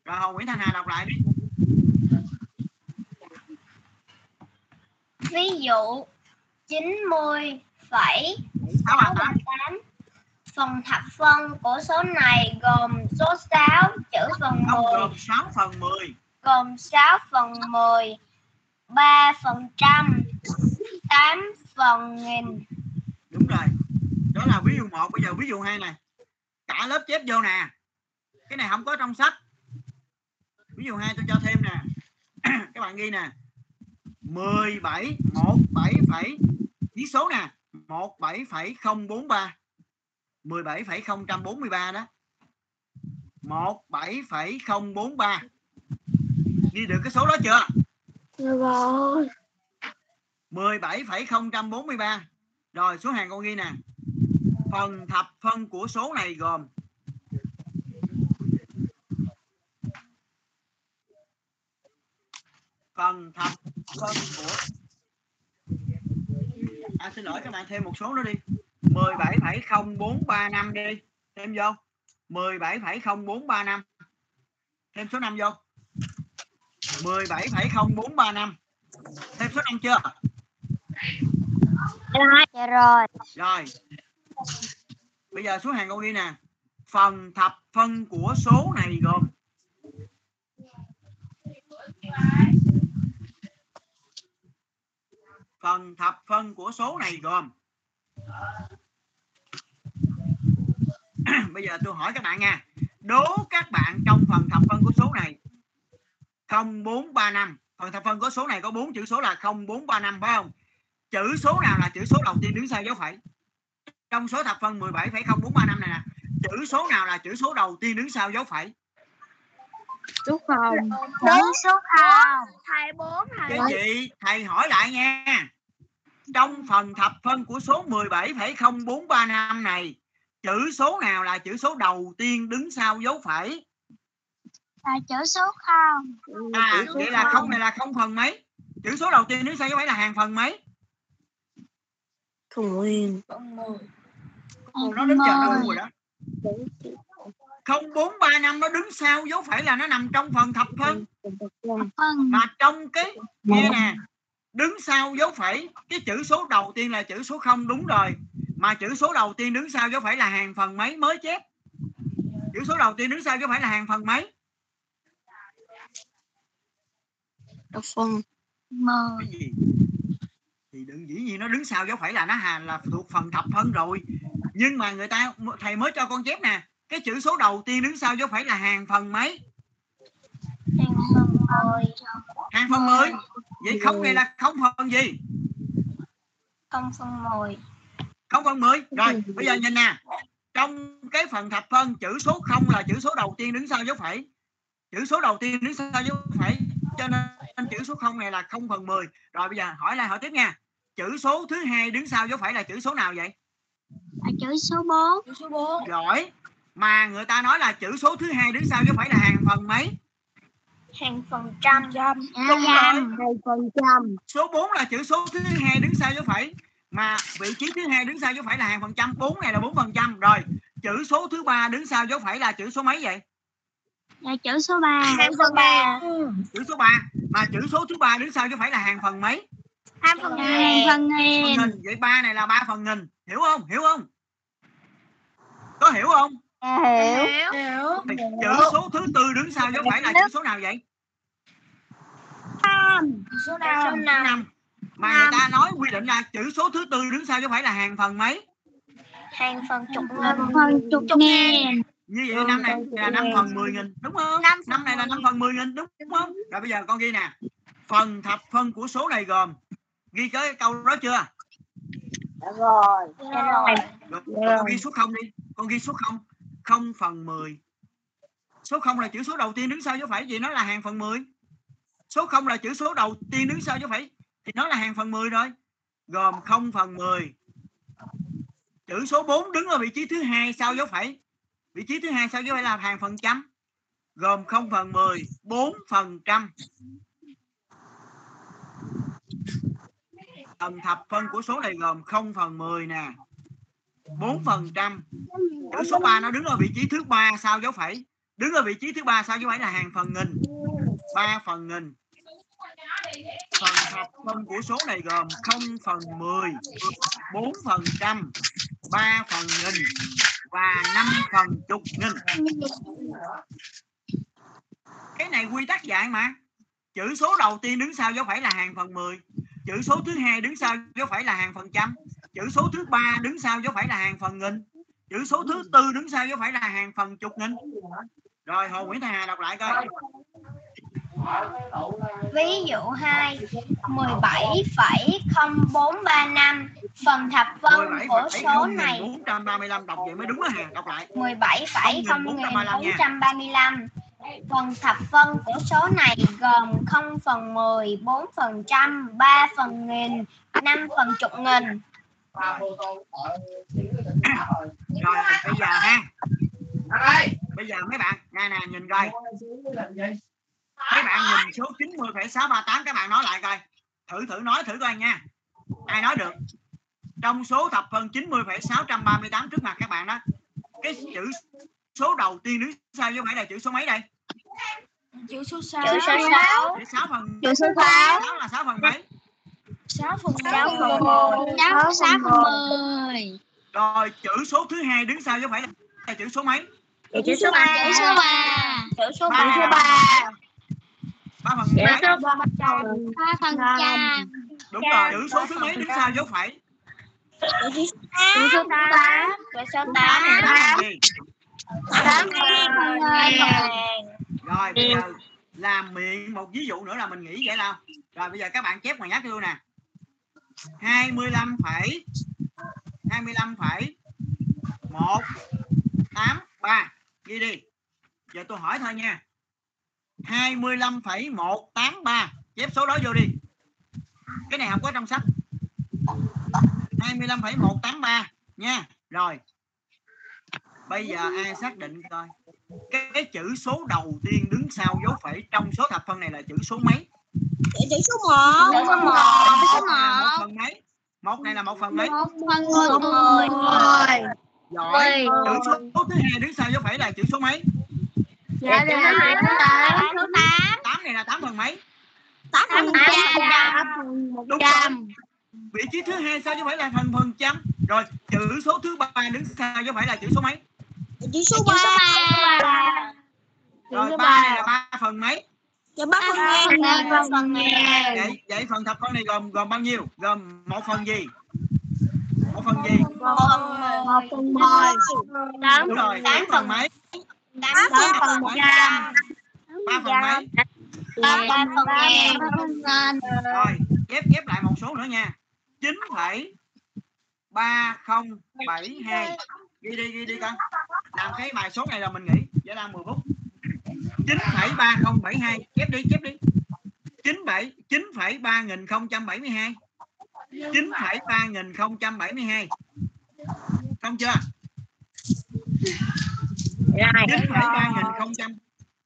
Speaker 1: Rồi Hồ Nguyễn Thanh Hà đọc lại đi.
Speaker 2: Ví dụ 90 phẩy
Speaker 1: 638
Speaker 2: 638 Phần thập phân của số này gồm số 6 chữ phần
Speaker 1: không
Speaker 2: 10
Speaker 1: gồm 6 phần 10
Speaker 2: gồm 6 phần 10 3 phần trăm 8 phần nghìn.
Speaker 1: Đúng rồi. Đó là ví dụ một. Bây giờ ví dụ hai này. Cả lớp chép vô nè. Cái này không có trong sách. Ví dụ hai tôi cho thêm nè. Các bạn ghi nè 17 17 phẩy viết số nè 17,043 17,043 đó. 17,043 ghi được cái số đó chưa?
Speaker 4: Rồi.
Speaker 1: 17,043 rồi số hàng con ghi nè. Phần thập phân của số này gồm phần thập phân của à, xin lỗi các bạn thêm một số nữa đi. 17,0435 đi. Thêm vô. 17,0435 thêm số 5 vô. 17,0435 thêm số 5 chưa?
Speaker 2: Dạ rồi.
Speaker 1: rồi. Bây giờ xuống hàng câu đi nè. Phần thập phân của số này gồm phần thập phân của số này gồm. Bây giờ tôi hỏi các bạn nha. Đố các bạn trong phần thập phân của số này. 0435 phần thập phân của số này có bốn chữ số là 0435 phải không? Chữ số nào là chữ số đầu tiên đứng sau dấu phẩy? Trong số thập phân 17,0435 này nè chữ số nào là chữ số đầu tiên đứng sau dấu phẩy?
Speaker 4: Số không.
Speaker 2: Đúng số không. Thầy bốn
Speaker 1: cái gì? Thầy hỏi lại nha. Trong phần thập phân của số 17,0435 này chữ số nào là chữ số đầu tiên đứng sau dấu phẩy?
Speaker 2: Là chữ số không.
Speaker 1: à vậy là không này là không phần mấy? Chữ số đầu tiên đứng sau dấu phẩy là hàng phần mấy?
Speaker 4: Không nguyên.
Speaker 1: nó đến giờ nó ngu rồi đó 0435 nó đứng sau dấu phẩy là nó nằm trong phần thập phân. Mà trong cái nghe nè đứng sau dấu phẩy cái chữ số đầu tiên là chữ số không đúng rồi. Mà chữ số đầu tiên đứng sau dấu phẩy là hàng phần mấy mới chép? Chữ số đầu tiên đứng sau dấu phẩy là hàng phần mấy?
Speaker 4: Đọc phân.
Speaker 1: Gì? Thì đừng dĩ nhiên nó đứng sau dấu phẩy là nó hà là thuộc phần thập phân rồi. Nhưng mà người ta thầy mới cho con chép nè cái chữ số đầu tiên đứng sau dấu phẩy là hàng phần mấy
Speaker 2: Hàng phần mười.
Speaker 1: hàng phần 10 vậy không này là không phần gì
Speaker 2: Không phần mười.
Speaker 1: không phần 10 rồi bây giờ nhìn nè trong cái phần thập phân chữ số không là chữ số đầu tiên đứng sau dấu phẩy chữ số đầu tiên đứng sau dấu phẩy cho nên chữ số không này là không phần 10 rồi bây giờ hỏi lại hỏi tiếp nha chữ số thứ hai đứng sau dấu phẩy là chữ số nào vậy
Speaker 2: Là chữ số bốn.
Speaker 3: Chữ số 4.
Speaker 1: giỏi mà người ta nói là chữ số thứ hai đứng sau dấu phẩy là hàng phần mấy?
Speaker 2: Hàng phần trăm.
Speaker 1: đúng rồi.
Speaker 4: Hai phần trăm.
Speaker 1: số 4 là chữ số thứ hai đứng sau dấu phẩy mà vị trí thứ hai đứng sau dấu phẩy là hàng phần trăm. 4 này là 4 phần trăm. Rồi chữ số thứ ba đứng sau dấu phẩy là chữ số mấy vậy?
Speaker 2: Là chữ số ba.
Speaker 3: Hàng phần ba.
Speaker 1: chữ số 3 mà chữ số thứ ba đứng sau dấu phẩy là hàng phần mấy?
Speaker 2: Hai phần nghìn. Phần
Speaker 1: phần
Speaker 2: nghìn.
Speaker 1: nghìn. Vậy ba này là ba phần nghìn. Hiểu không? Hiểu không? Có hiểu không
Speaker 2: Hiểu.
Speaker 1: Chữ số thứ tư đứng sau dấu phẩy là chữ số nào vậy?
Speaker 3: Chữ số năm.
Speaker 2: năm.
Speaker 1: năm. Mà người ta nói quy định là chữ số thứ tư đứng sau dấu phẩy là hàng phần mấy?
Speaker 2: Hàng phần chục nghìn. Phần chục nghìn.
Speaker 1: như vậy năm này là năm phần mười nghìn đúng không?
Speaker 2: Năm
Speaker 1: năm này là năm phần mười nghìn đúng không? Rồi bây giờ con ghi nè. Phần thập phân của số này gồm ghi cái câu đó chưa?
Speaker 2: Rồi.
Speaker 1: rồi, rồi con ghi số không đi. Con ghi số không 0 phần 10 số 0 là chữ số đầu tiên đứng sau dấu phẩy gì nó là hàng phần 10 số 0 là chữ số đầu tiên đứng sau dấu phẩy, thì nó là hàng phần 10 rồi. Gồm 0 phần 10 chữ số 4 đứng ở vị trí thứ hai sau dấu phẩy. Vị trí thứ hai sau dấu phẩy là hàng phần trăm. Gồm 0 phần 10 4 phần trăm. Phần thập phân của số này gồm 0 phần 10 nè. 4 phần trăm. Chữ số 3 nó đứng ở vị trí thứ ba sau dấu phẩy? Đứng ở vị trí thứ ba sau dấu phẩy là hàng phần nghìn? 3 phần nghìn. Phần thập phân của số này gồm 0 phần 10 4 phần trăm 3 phần nghìn và 5 phần chục nghìn. Cái này quy tắc dạy mà. Chữ số đầu tiên đứng sau dấu phẩy là hàng phần 10 chữ số thứ hai đứng sau dấu phẩy là hàng phần trăm chữ số thứ ba đứng sau dấu phẩy là hàng phần nghìn. Chữ số thứ tư đứng sau dấu phẩy là hàng phần chục nghìn. Rồi hồ nguyễn hà đọc lại coi.
Speaker 2: Ví dụ 2 17,0435 phần thập phân của số này
Speaker 1: 435 đọc vậy mới đúng á hà đọc lại.
Speaker 2: 17,0435 phần thập phân của số này gồm 0 phần 10, 4 phần trăm, 3 phần nghìn, 5 phần chục nghìn.
Speaker 1: Rồi? Bây giờ ha. Bây giờ mấy bạn nè nè nhìn coi. Mấy bạn nhìn số 90,638 các bạn nói lại coi. Thử thử nói thử coi nha. Ai nói được? Trong số thập phân 90,638 trước mặt các bạn đó cái chữ số đầu tiên đứng sau dấu phẩy là chữ số mấy đây?
Speaker 5: Chữ số 6
Speaker 2: Chữ số 6.
Speaker 1: chữ 6 phần
Speaker 2: Chữ số 6.
Speaker 1: 6 là 6 phần mấy
Speaker 5: 6 phần
Speaker 2: 6
Speaker 5: 10
Speaker 2: phần 10. 6 6 phần 10.
Speaker 1: rồi chữ số thứ hai đứng sau dấu phẩy là chữ số mấy
Speaker 2: Chữ số 3. Chữ số 3. Chữ số
Speaker 1: Ba.
Speaker 2: 3.
Speaker 1: 3 phần
Speaker 2: Chữ số 3 phần trăm.
Speaker 1: đúng rồi chữ số thứ mấy đứng sau dấu phẩy
Speaker 2: Chữ số 8. Chữ số 8.
Speaker 1: tám là gì
Speaker 2: 8
Speaker 1: rồi bây giờ làm miệng một ví dụ nữa là mình nghĩ vậy nào rồi bây giờ các bạn chép ngoài nhắc luôn nè 25 phẩy 25 phẩy 1 8 3 ghi đi. Giờ tôi hỏi thôi nha. 25,183 chép số đó vô đi. Cái này không có trong sách. 25,183 nha. Rồi. Bây giờ ai xác định coi. Cái, cái chữ số đầu tiên đứng sau dấu phẩy trong số thập phân này là chữ số mấy?
Speaker 2: Chữ số 1. Chữ số 1. Chữ số
Speaker 1: một là
Speaker 2: 1.
Speaker 1: một phần mấy một này là một phần mấy
Speaker 2: 1 phần 10.
Speaker 1: giỏi chữ số, thứ hai đứng sau dấu phẩy là chữ số mấy
Speaker 2: Dạ là chữ số 8. Số 8.
Speaker 1: tám này là tám phần mấy
Speaker 2: 8 phần trăm.
Speaker 1: đúng rồi vị trí thứ hai sau dấu phẩy là thành phần trăm rồi chữ số thứ ba đứng sau dấu phẩy là chữ số mấy
Speaker 2: Chữ số 3.
Speaker 1: rồi ba này là ba phần mấy
Speaker 2: Chữ 3 phần ngàn. phần ngàn.
Speaker 1: vậy vậy phần thập phân này gồm gồm bao nhiêu? Gồm một phần gì? Một phần gì?
Speaker 2: 1 phần 10. 8
Speaker 1: đúng rồi tám phần mấy?
Speaker 2: 8 phần 100.
Speaker 1: ba. phần mấy?
Speaker 2: 3 phần ngàn.
Speaker 1: rồi chép chép lại một số nữa nha. chín phẩy ba không bảy hai. Ghi đi ghi đi con. Làm cái bài số này là mình nghỉ. Giải lao 10 phút chín phẩy ba không bảy hai. Chép đi chép đi. chín bảy chín phẩy ba nghìn không trăm bảy mươi hai. chín phẩy ba nghìn không trăm bảy mươi hai. Không chưa? Chín phẩy ba nghìn không trăm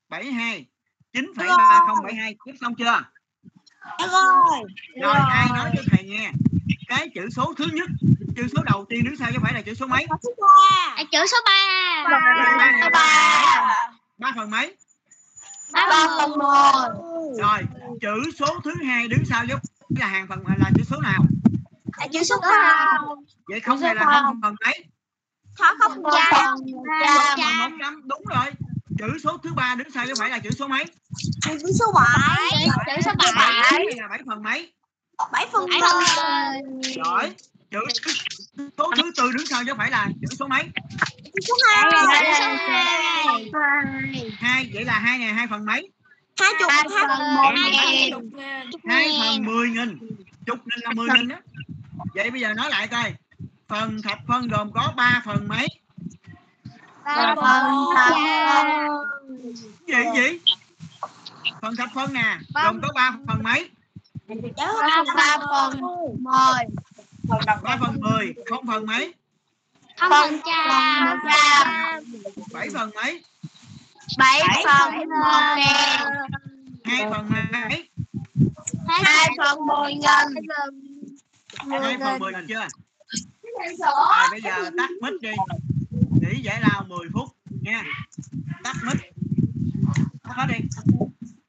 Speaker 1: bảy hai. chín phẩy ba không bảy hai. Chép xong chưa?
Speaker 2: Rồi.
Speaker 1: rồi ai nói cho thầy nghe? Cái chữ số thứ nhất chữ số đầu tiên đứng sau chứ phải là chữ số mấy?
Speaker 2: Chữ số 3.
Speaker 1: Ba.
Speaker 2: Ba.
Speaker 1: ba phần mấy
Speaker 2: 3 phần 10.
Speaker 1: rồi chữ số thứ hai đứng sau dấu là hàng phần là chữ số nào?
Speaker 2: Chữ số 0.
Speaker 1: vậy không này là không phần mấy?
Speaker 2: Không không
Speaker 1: một trăm đúng rồi. Chữ số thứ ba đứng sau chứ phải là chữ số mấy.
Speaker 2: Chữ số 7. Chữ số 7.
Speaker 1: bảy là bảy phần mấy?
Speaker 2: 7 phần 10.
Speaker 1: giỏi chữ số thứ tư đứng sau chứ phải là chữ số mấy?
Speaker 2: Chữ số 2. Chữ số 2.
Speaker 1: hai vậy là hai ngày hai phần mấy?
Speaker 2: 20
Speaker 1: hai phần mười nghìn. Chục nghìn. Là mười nghìn đó. Vậy bây giờ nói lại coi. Phần thập phân gồm có 3 phần mấy?
Speaker 2: Ba phần trăm.
Speaker 1: gì gì? Phần thập phân nè. Gồm có 3 phần mấy?
Speaker 2: Ba phần mười.
Speaker 1: 3 phần 10 không phần mấy
Speaker 2: Phần trăm.
Speaker 1: 7 phần mấy?
Speaker 2: Bảy phần một ngàn.
Speaker 1: 2 phần mấy?
Speaker 2: Hai phần mười nghìn.
Speaker 1: 2 phần 10 nghìn chưa? Rồi bây giờ tắt mic đi. Nghỉ giải lao 10 phút nha. Tắt mic. Tắt hết đi